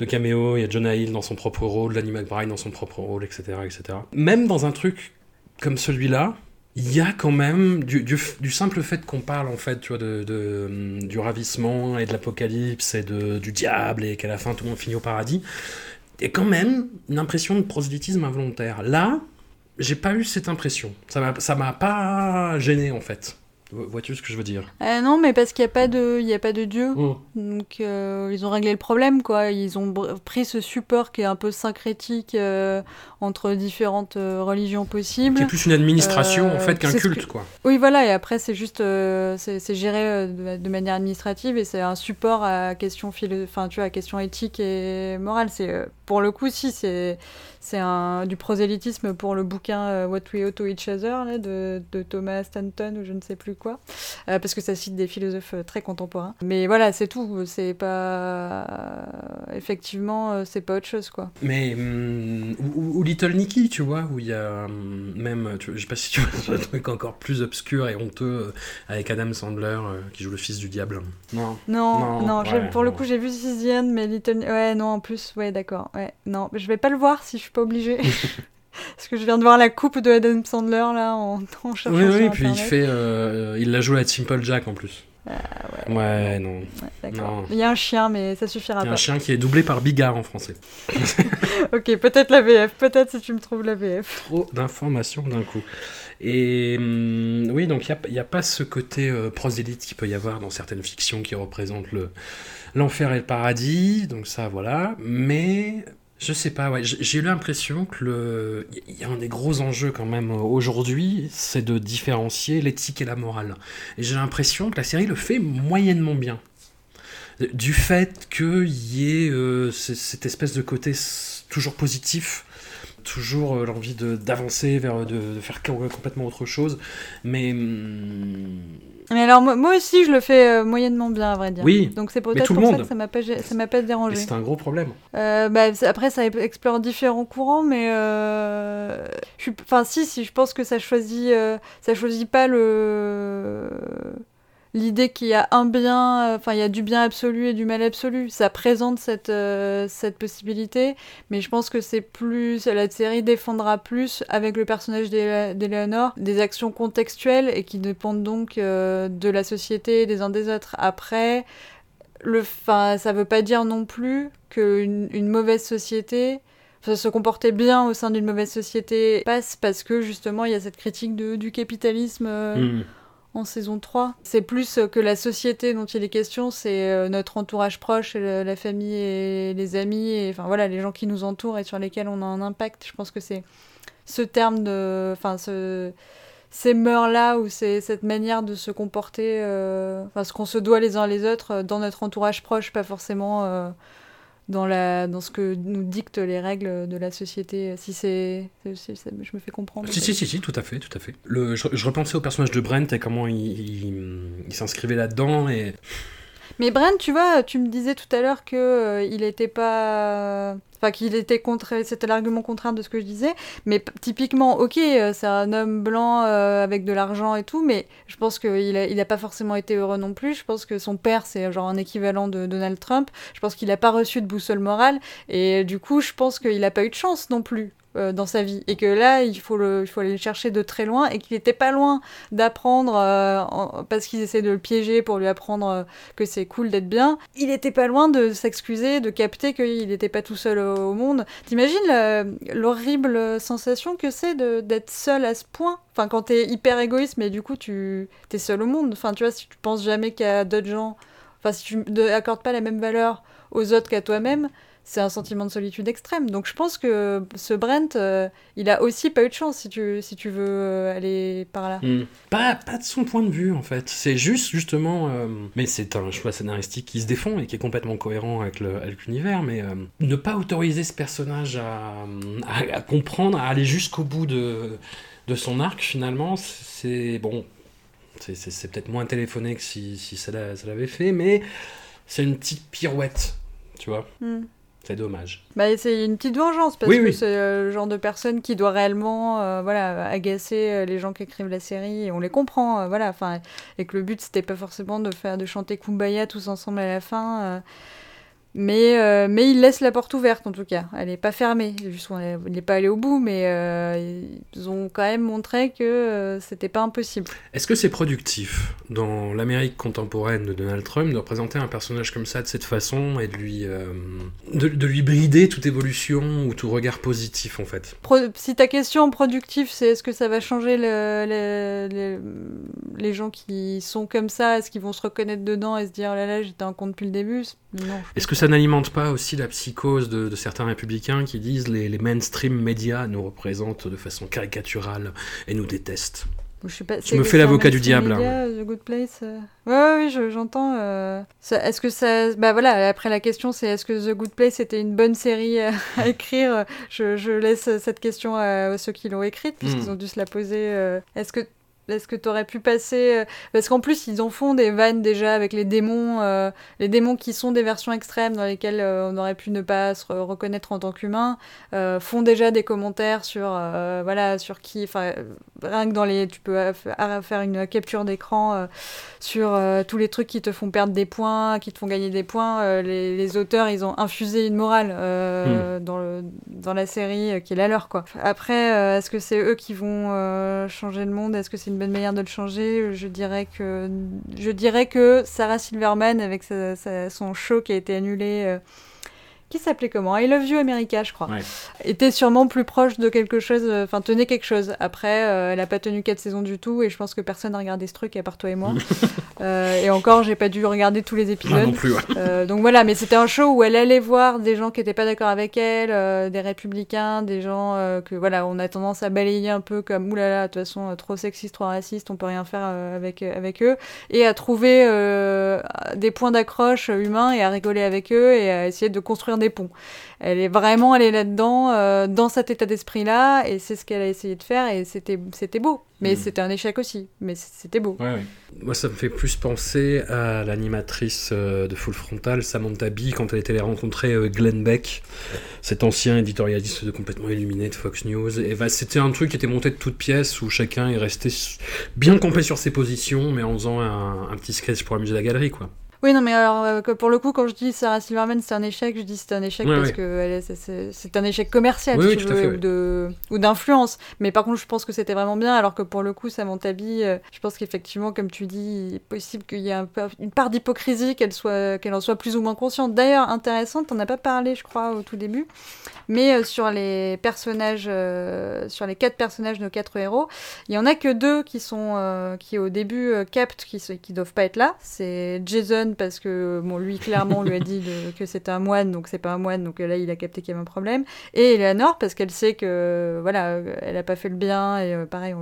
de caméos. Il y a Jonah Hill dans son propre rôle, Danny McBride dans son propre rôle, etc. etc. Même dans un truc comme celui-là, il y a quand même du, du, simple fait qu'on parle en fait tu vois de, de du ravissement et de l'apocalypse et de, du diable et qu'à la fin tout le monde finit au paradis il y a quand même une impression de prosélytisme involontaire là j'ai pas eu cette impression. Ça m'a pas gêné en fait. Vois-tu ce que je veux dire? Euh, Non, mais parce qu'il n'y a, pas de, il y a pas de dieu. Mm. Donc, euh, ils ont réglé le problème, quoi. Ils ont pris ce support qui est un peu syncrétique euh, entre différentes religions possibles. C'est plus une administration, en fait, qu'un culte, quoi. Oui, voilà. Et après, c'est juste... c'est géré de, manière administrative et c'est un support à questions, enfin, tu vois, à questions éthiques et morales. C'est Pour le coup, si, c'est c'est du prosélytisme pour le bouquin What We Owe to Each Other là, de, de Thomas Stanton ou je ne sais plus quoi, euh, parce que ça cite des philosophes euh, très contemporains. Mais voilà, c'est tout. C'est pas effectivement, euh, c'est pas autre chose quoi. Mais hum, ou, ou Little Nicky, tu vois, où il y a hum, même, tu, je sais pas si tu vois, un truc encore plus obscur et honteux euh, avec Adam Sandler euh, qui joue le fils du diable. Non. Non, Non, non, j'ai- ouais, pour le coup, j'ai vu Sisian, mais Little. Ouais, non, en plus, ouais, d'accord. Ouais, non, mais je vais pas le voir si je suis pas obligée. [LAUGHS] Parce que je viens de voir la coupe de Adam Sandler là en, en cherchant Oui, sur oui, puis il fait, euh, il l'a joué à Simple Jack en plus. ouais. Ouais, non. Ouais, d'accord. Non. Il y a un chien, mais ça suffira Il y a pas. un chien qui est doublé par Bigard en français. [LAUGHS] Ok, peut-être la VF, peut-être si tu me trouves la VF. Trop d'informations d'un coup. Et hum, oui, donc il n'y a, pas ce côté euh, prosélyte qu'il peut y avoir dans certaines fictions qui représentent le l'enfer et le paradis. Donc ça, voilà. Mais je sais pas, j'ai eu l'impression que le, y a un des gros enjeux quand même euh, aujourd'hui, c'est de différencier l'éthique et la morale. Et j'ai l'impression que la série le fait moyennement bien. Du fait qu'il y ait euh, cette espèce de côté toujours positif, toujours euh, l'envie de- d'avancer vers de, de faire co- complètement autre chose, mais hum, Mais alors, moi, aussi, je le fais euh, moyennement bien, à vrai dire. Oui, Donc c'est peut-être pour ça que ça m'a pas, ça m'a pas dérangé. c'est un gros problème. Euh, bah, après, ça explore différents courants, mais euh, je suis, enfin, si, si, je pense que ça choisit, ça choisit pas le l'idée qu'il y a un bien, euh, enfin, il y a du bien absolu et du mal absolu. Ça présente cette euh, cette possibilité, mais je pense que c'est plus la série défendra plus avec le personnage d'Ele- d'Eleanor des actions contextuelles et qui dépendent donc euh, de la société et des uns des autres. Après le, fin, ça veut pas dire non plus qu'une une mauvaise société, se comporter bien au sein d'une mauvaise société passe parce que justement il y a cette critique de, du capitalisme Hum. En saison 3. C'est plus euh, que la société dont il est question, c'est euh, notre entourage proche, la famille et les amis, enfin voilà, les gens qui nous entourent et sur lesquels on a un impact. Je pense que c'est ce terme de. Enfin, ce ces mœurs-là ou c'est cette manière de se comporter, euh, ce qu'on se doit les uns les autres dans notre entourage proche, pas forcément dans, la, dans ce que nous dictent les règles de la société. Si c'est, si je me fais comprendre. Si, si, si, si, tout à fait, tout à fait. Le, je, je repensais au personnage de Brent et comment il, il- il s'inscrivait là-dedans et Mais Brent, tu vois, tu me disais tout à l'heure que euh, il était pas, enfin qu'il était contre, c'était l'argument contraire de ce que je disais. Mais typiquement, ok, euh, c'est un homme blanc euh, avec de l'argent et tout, mais je pense qu'il a, il a pas forcément été heureux non plus. Je pense que son père, c'est genre un équivalent de Donald Trump. Je pense qu'il a pas reçu de boussole morale et du coup, je pense qu'il a pas eu de chance non plus. Euh, dans sa vie et que là il faut le il faut aller le chercher de très loin et qu'il était pas loin d'apprendre euh, parce qu'ils essaient de le piéger pour lui apprendre euh, que c'est cool d'être bien, il était pas loin de s'excuser, de capter qu'il n'était pas tout seul au, monde. T'imagines l'horrible sensation que c'est d'être seul à ce point? Enfin, quand t'es hyper égoïste, mais du coup, tu t'es seul au monde. Enfin, tu vois, si tu penses jamais qu'il y a d'autres gens, enfin, si tu n'accordes pas la même valeur aux autres qu'à toi-même, c'est un sentiment de solitude extrême. Donc je pense que ce Brent, euh, il a aussi pas eu de chance si tu, si tu veux euh, aller par là. Hmm. Pas, pas de son point de vue en fait. C'est juste justement. euh, Mais c'est un choix scénaristique qui se défend et qui est complètement cohérent avec le- avec l'univers. Mais euh, ne pas autoriser ce personnage à, à- à comprendre, à aller jusqu'au bout de, de son arc finalement, c'est bon. C'est- C'est c'est peut-être moins téléphoné que si, si ça l'a- ça l'avait fait, mais c'est une petite pirouette, tu vois. Hmm. C'est dommage. Bah, c'est une petite vengeance parce Oui, que oui. c'est euh, le genre de personne qui doit réellement euh, voilà, agacer euh, les gens qui écrivent la série et on les comprend. euh, voilà, et que le but c'était pas forcément de faire de chanter Kumbaya tous ensemble à la fin. Mais, euh, mais il laisse la porte ouverte en tout cas. Elle est pas fermée. Juste, il n'est pas allé au bout, mais euh, ils ont quand même montré que euh, c'était pas impossible. Est-ce que c'est productif dans l'Amérique contemporaine de Donald Trump de représenter un personnage comme ça de cette façon et de lui, euh, de, de lui brider toute évolution ou tout regard positif en fait? Pro- si ta question productive, c'est est-ce que ça va changer le- le- le- les gens qui sont comme ça? Est-ce qu'ils vont se reconnaître dedans et se dire oh là là, j'étais un con depuis le début? Est-ce que ça n'alimente pas aussi la psychose de, de certains républicains qui disent les, les mainstream médias nous représentent de façon caricaturale et nous détestent? Je, sais pas, Je c'est- me fais l'avocat du diable, média, The Good Place. euh. Ouais, ouais, oui, je- j'entends. euh. Est-ce que ça. Bah voilà, après la question, c'est est-ce que The Good Place était une bonne série à, à [LAUGHS] écrire? Je, je laisse cette question à, à ceux qui l'ont écrite, puisqu'ils Mm. ont dû se la poser. euh. Est-ce que est-ce que tu aurais pu passer euh, Parce qu'en plus, ils en font des vannes déjà avec les démons, euh, les démons qui sont des versions extrêmes dans lesquelles euh, on aurait pu ne pas se reconnaître en tant qu'humain, font déjà des commentaires sur, voilà, sur qui, enfin, rien que dans les, tu peux faire une capture d'écran sur tous les trucs qui te font perdre des points, qui te font gagner des points. Les, auteurs, ils ont infusé une morale hmm. dans, le, dans la série qui est la leur, quoi. Après, est-ce que c'est eux qui vont changer le monde? Est-ce que c'est une bonne manière de le changer. Je dirais que, je dirais que Sarah Silverman, avec son show qui a été annulé, euh, qui s'appelait comment? I Love You America, je crois. Était sûrement plus proche de quelque chose, euh, enfin tenait quelque chose. Après, euh, elle a pas tenu quatre saisons du tout et je pense que personne n'a regardé ce truc à part toi et moi. [LAUGHS] euh, et encore, j'ai pas dû regarder tous les épisodes. non plus, donc voilà, mais c'était un show où elle allait voir des gens qui étaient pas d'accord avec elle, des républicains, des gens que voilà, on a tendance à balayer un peu comme oulala, de toute façon trop sexiste, trop raciste, on peut rien faire avec avec eux, et à trouver des points d'accroche humains et à rigoler avec eux et à essayer de construire des ponts. Elle est vraiment allée là-dedans, euh, dans cet état d'esprit-là, et c'est ce qu'elle a essayé de faire, et c'était, c'était beau. Mais mm. c'était un échec aussi, mais c'était beau. Moi, ça me fait plus penser à l'animatrice euh, de Full Frontal, Samantha Bee, quand elle était allée rencontrer euh, Glenn Beck, cet ancien éditorialiste de complètement illuminé de Fox News. Et bah, c'était un truc qui était monté de toutes pièces, où chacun est resté bien campé sur ses positions, mais en faisant un, un petit sketch pour amuser la galerie, quoi. Oui, non, mais alors, euh, pour le coup, quand je dis Sarah Silverman, c'est un échec, je dis c'est un échec parce que c'est un échec commercial, si tu veux, ou d'influence. Mais par contre, je pense que c'était vraiment bien, alors que pour le coup, Samantha Bee, euh, je pense qu'effectivement, comme tu dis, il est possible qu'il y ait une part d'hypocrisie, qu'elle soit, qu'elle en soit plus ou moins consciente. D'ailleurs, intéressante, on n'a pas parlé, je crois, au tout début, mais euh, sur les personnages, sur les quatre personnages de quatre héros, il y en a que deux qui sont, qui au début captent, qui, qui doivent pas être là. C'est Jason parce que bon, lui clairement on lui a dit que c'était un moine, donc c'est pas un moine, donc là il a capté qu'il y avait un problème. Et Eleanor parce qu'elle sait que voilà, elle a pas fait le bien et euh, pareil,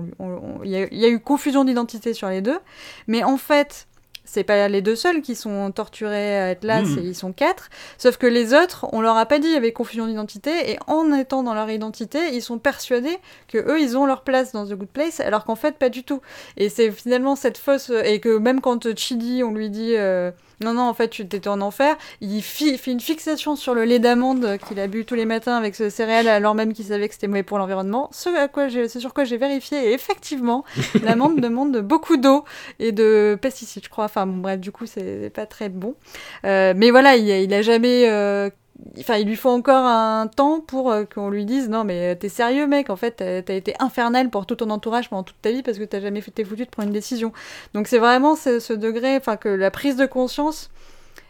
il y, a eu confusion d'identité sur les deux. Mais en fait, c'est pas les deux seuls qui sont torturés à être là, mmh. ils sont quatre. Sauf que les autres, on leur a pas dit il y avait confusion d'identité, et en étant dans leur identité, ils sont persuadés que eux, ils ont leur place dans The Good Place, alors qu'en fait, pas du tout. Et c'est finalement cette fausse. Et que même quand Chidi, on lui dit. Euh, non, non, en fait, tu étais en enfer. Il fait une fixation sur le lait d'amande qu'il a bu tous les matins avec ce céréale, alors même qu'il savait que c'était mauvais pour l'environnement. Ce à quoi c'est sur quoi j'ai vérifié. Et effectivement, [LAUGHS] l'amande demande beaucoup d'eau et de pesticides, je crois. Enfin, bon, bref, du coup, c'est pas très bon. Euh, mais voilà, il, il a jamais euh, Enfin, il lui faut encore un temps pour euh, qu'on lui dise non mais t'es sérieux mec en fait t'as été infernal pour tout ton entourage pendant toute ta vie parce que t'as jamais fait tes foutu de prendre une décision donc c'est vraiment ce, degré enfin que la prise de conscience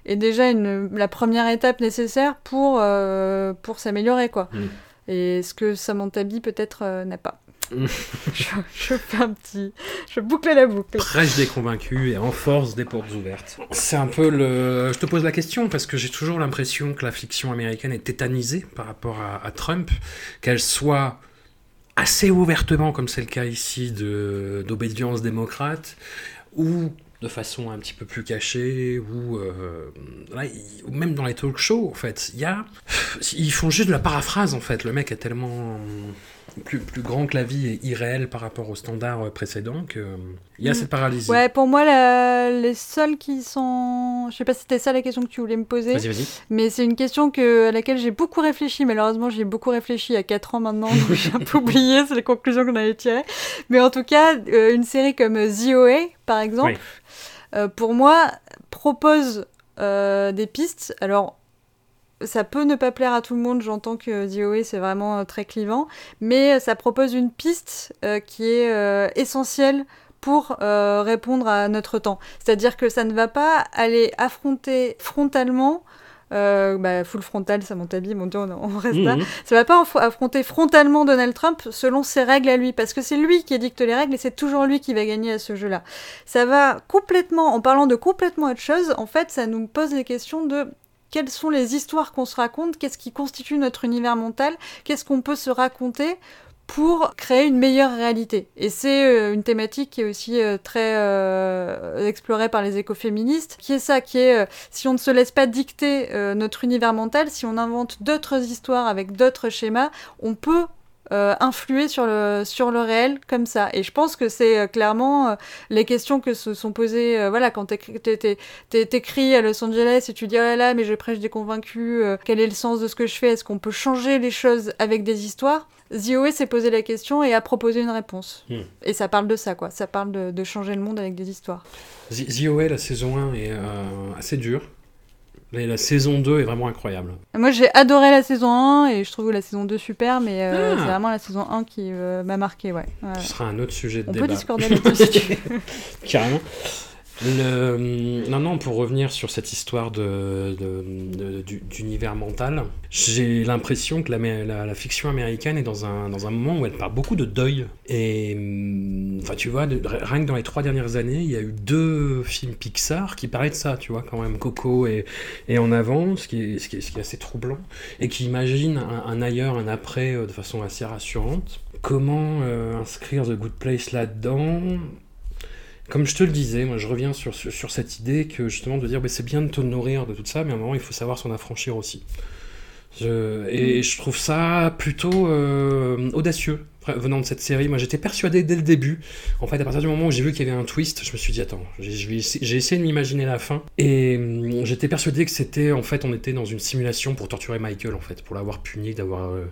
est déjà une, la première étape nécessaire pour euh, pour s'améliorer quoi mm. et ce que Samantha Bee peut-être euh, n'a pas [LAUGHS] je, fais un petit. Je boucle la boucle. Prêche des et renforce des portes ouvertes. C'est un peu le. Je te pose la question parce que j'ai toujours l'impression que la fiction américaine est tétanisée par rapport à, Trump, qu'elle soit assez ouvertement, comme c'est le cas ici, d'obédience démocrate, ou de façon un petit peu plus cachée, ou euh, même dans les talk shows, en fait, il y a... Ils font juste de la paraphrase, en fait. Le mec est tellement plus, plus grand que la vie est irréel par rapport aux standards précédents qu'il y a mm. cette paralysie. Ouais, pour moi, les seuls qui sont. Je sais pas si c'était ça la question que tu voulais me poser. Vas-y, vas-y. Mais c'est une question que, à laquelle j'ai beaucoup réfléchi. Malheureusement, j'ai beaucoup réfléchi il y a 4 ans maintenant, donc j'ai un [LAUGHS] peu oublié, c'est les conclusions qu'on avait tirées. Mais en tout cas, euh, une série comme The OA, par exemple, euh, pour moi, propose euh, des pistes. Alors, ça peut ne pas plaire à tout le monde, j'entends que DOE c'est vraiment euh, très clivant, mais ça propose une piste euh, qui est euh, essentielle pour répondre à notre temps. C'est-à-dire que ça ne va pas aller affronter frontalement bah, full frontal, ça monte à bon, on, on reste là. Mmh. Ça va pas affronter frontalement Donald Trump selon ses règles à lui, parce que c'est lui qui édicte les règles et c'est toujours lui qui va gagner à ce jeu-là. Ça va complètement, en parlant de complètement autre chose, en fait, ça nous pose les questions de quelles sont les histoires qu'on se raconte, qu'est-ce qui constitue notre univers mental, qu'est-ce qu'on peut se raconter pour créer une meilleure réalité. Et c'est euh, une thématique qui est aussi euh, très euh, explorée par les écoféministes, qui est ça, qui est si on ne se laisse pas dicter notre univers mental, si on invente d'autres histoires avec d'autres schémas, on peut euh, influer sur le, sur le réel comme ça. Et je pense que c'est euh, clairement euh, les questions que se sont posées, euh, voilà, quand t'écris t'é- t'é- t'é- t'écris à Los Angeles et tu dis, oh là là, mais je prêche des convaincus, euh, quel est le sens de ce que je fais, est-ce qu'on peut changer les choses avec des histoires? ZOE s'est posé la question et a proposé une réponse. Hmm. Et ça parle de ça, quoi. Ça parle de, de changer le monde avec des histoires. OA, la saison 1 est euh, assez dure. Mais la saison 2 est vraiment incroyable. Moi, j'ai adoré la saison 1 et je trouve la saison 2 super, mais euh, Ah. c'est vraiment la saison 1 qui euh, m'a marqué, ouais. Ouais. Ce sera un autre sujet de On débat. peut discorder si tu veux. Carrément. Le... Non, non, pour revenir sur cette histoire de, de- de- d'univers mental, j'ai l'impression que la, la- la fiction américaine est dans un, dans un moment où elle parle beaucoup de deuil. Et enfin, tu vois, rien que dans les trois dernières années, il y a eu deux films Pixar qui parlaient de ça, tu vois, quand même, Coco et, et En Avant, ce qui, est, assez troublant, et qui imagine un, ailleurs, un après euh, de façon assez rassurante. Comment euh, inscrire The Good Place là-dedans? Comme je te le disais, moi je reviens sur, sur, cette idée que justement de dire bah, c'est bien de te nourrir de tout ça, mais à un moment il faut savoir s'en affranchir aussi. Et je trouve ça plutôt euh, audacieux venant de cette série. Moi j'étais persuadé dès le début, en fait à partir du moment où j'ai vu qu'il y avait un twist, je me suis dit attends, j'ai essayé de m'imaginer la fin, et hum, j'étais persuadé que c'était en fait on était dans une simulation pour torturer Michael en fait, pour l'avoir puni, d'avoir euh,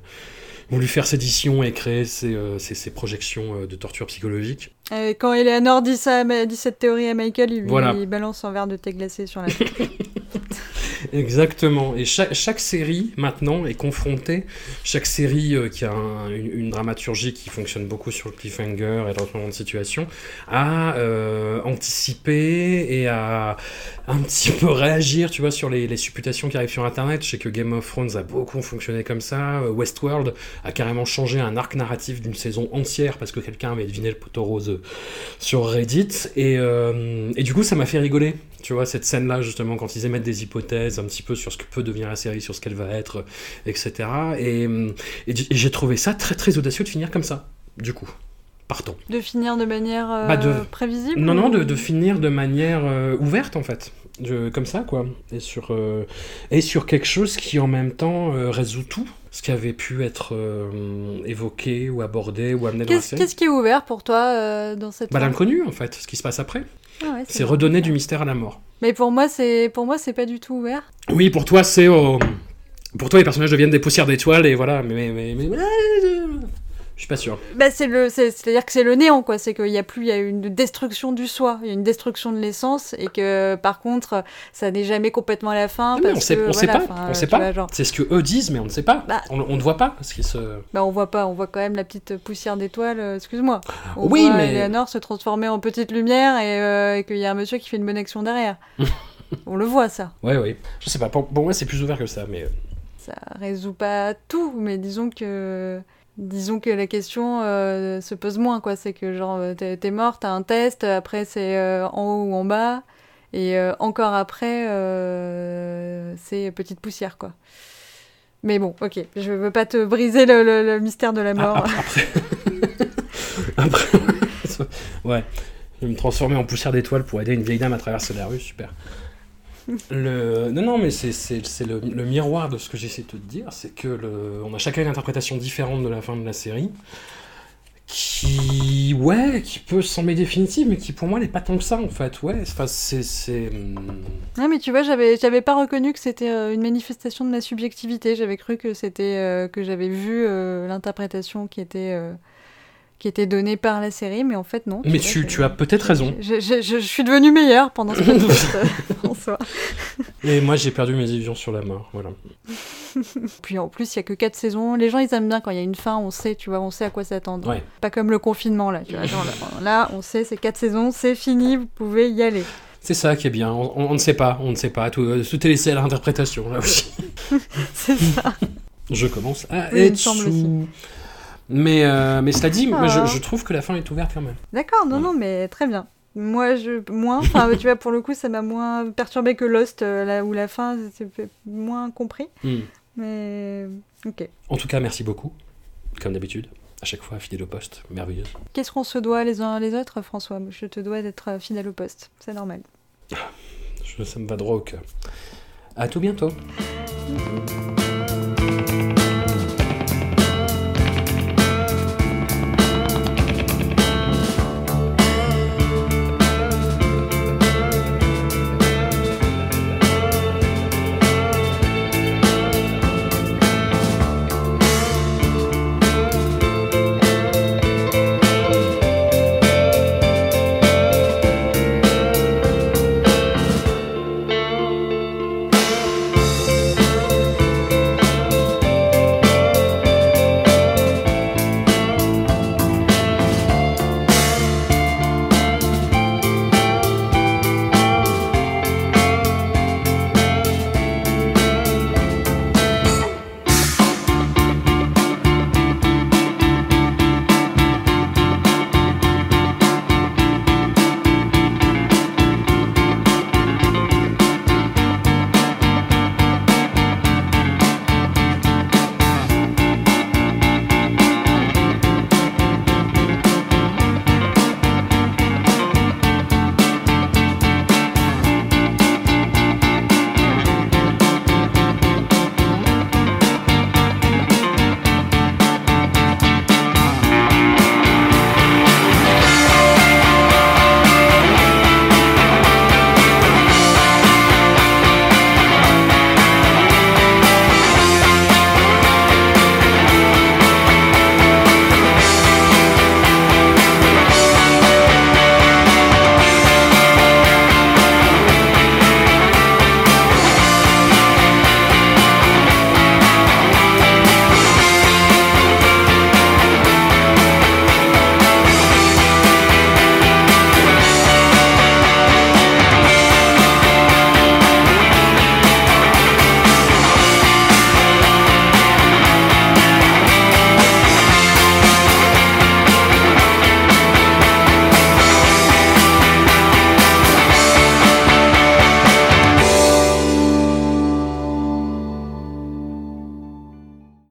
voulu faire sédition et créer ces, euh, projections euh, de torture psychologique. Euh, quand Eleanor dit, ça, dit cette théorie à Michael, il lui Voilà. il balance un verre de thé glacé sur la tête. [LAUGHS] Exactement. Et chaque, série, maintenant, est confrontée, chaque série euh, qui a un- une, dramaturgie qui fonctionne beaucoup sur le cliffhanger et le retournement de situation, à euh, anticiper et à un petit peu réagir, tu vois, sur les, supputations qui arrivent sur Internet. Je sais que Game of Thrones a beaucoup fonctionné comme ça. Euh, Westworld a carrément changé un arc narratif d'une saison entière parce que quelqu'un avait deviné le poteau rose sur Reddit. Et du coup, ça m'a fait rigoler. Tu vois, cette scène-là, justement, quand ils émettent des hypothèses un petit peu sur ce que peut devenir la série, sur ce qu'elle va être, etc. Et, euh, et j'ai trouvé ça très, très audacieux de finir comme ça, du coup. Partons. de finir de manière euh, Bah, de- prévisible Non, non, de, de finir de manière euh, ouverte, en fait. Je- comme ça, quoi. Et sur, euh, et sur quelque chose qui, en même temps, euh, résout tout. Ce qui avait pu être euh, évoqué ou abordé ou amené dans la Qu'est-ce série. qu'est-ce qui est ouvert pour toi euh, dans cette Bah, l'inconnu, en fait, ce qui se passe après. Ah ouais, C'est redonner du mystère à la mort. Mais pour moi, c'est pour moi, c'est pas du tout ouvert. Oui, pour toi, c'est. euh, Pour toi, les personnages deviennent des poussières d'étoiles et voilà, mais. mais, mais, mais- Je suis pas sûr. Bah, c'est le, c'est- c'est-à-dire que c'est le néant, quoi. C'est qu'il y a plus, il y a une destruction du soi, il y a une destruction de l'essence, et que par contre, ça n'est jamais complètement à la fin. Parce on sait, que, on sait pas. on sait pas. genre, C'est ce que eux disent, mais on ne sait pas. Bah. on, on ne voit pas ce qui se. bah, on voit pas, on voit quand même la petite poussière d'étoile. euh, excuse-moi. On Oui, voit mais- Eleanor se transformer en petite lumière et, euh, et qu'il y a un monsieur qui fait une bonne action derrière. [LAUGHS] on le voit ça. Ouais, ouais. Je sais pas. Pour, pour moi, c'est plus ouvert que ça, mais. euh, ça résout pas tout, mais disons que disons que la question euh, se pose moins quoi. C'est que genre euh, t'es t'es mort, t'as un test, après c'est euh, en haut ou en bas, et euh, encore après c'est petite poussière quoi. Mais bon, ok, je veux pas te briser le, le- le mystère de la ah, mort. après. [LAUGHS] après. ouais. Je vais me transformer en poussière d'étoile pour aider une vieille dame à traverser la rue, super. Non, non, mais c'est, le, le miroir de ce que j'essaie de te dire, c'est que on a chacun une interprétation différente de la fin de la série, qui, ouais, qui peut sembler définitive, mais qui pour moi n'est pas tant que ça en fait, ouais. C'est, Non, mais tu vois, j'avais j'avais pas reconnu que c'était euh, une manifestation de ma subjectivité. J'avais cru que c'était euh, que j'avais vu euh, l'interprétation qui était qui était donnée par la série, mais en fait non. Mais tu, as peut-être raison. Je, je- je- je suis devenue meilleure pendant ce podcast [LAUGHS] euh, en soi. Et moi j'ai perdu mes illusions sur la mort, voilà. [LAUGHS] Puis en plus, il y a que quatre saisons. Les gens, ils aiment bien quand il y a une fin, on sait, tu vois, on sait à quoi s'attendre. Ouais. Pas comme le confinement là, tu vois. genre, là, on sait, c'est quatre saisons, c'est fini, vous pouvez y aller. C'est ça qui est bien, on, on- on ne sait pas, on ne sait pas, tout, euh, tout est laissé à l'interprétation là aussi. [LAUGHS] C'est ça. Je commence à Oui, être sous. Mais, euh, mais cela dit, moi, je, Ah. je trouve que la fin est ouverte quand même. D'accord, non, non, mais très bien. Moi, je moins, enfin, tu vois, pour le coup, ça m'a moins perturbé que Lost, euh, là où la fin, c'est fait moins compris. Hmm. Mais ok. En tout cas, merci beaucoup, comme d'habitude. À chaque fois, fidèle au poste, merveilleuse. Qu'est-ce qu'on se doit les uns les autres, François? Je te dois d'être euh, fidèle au poste, c'est normal. Je- ça me va droit au cœur. À tout bientôt. Bisous.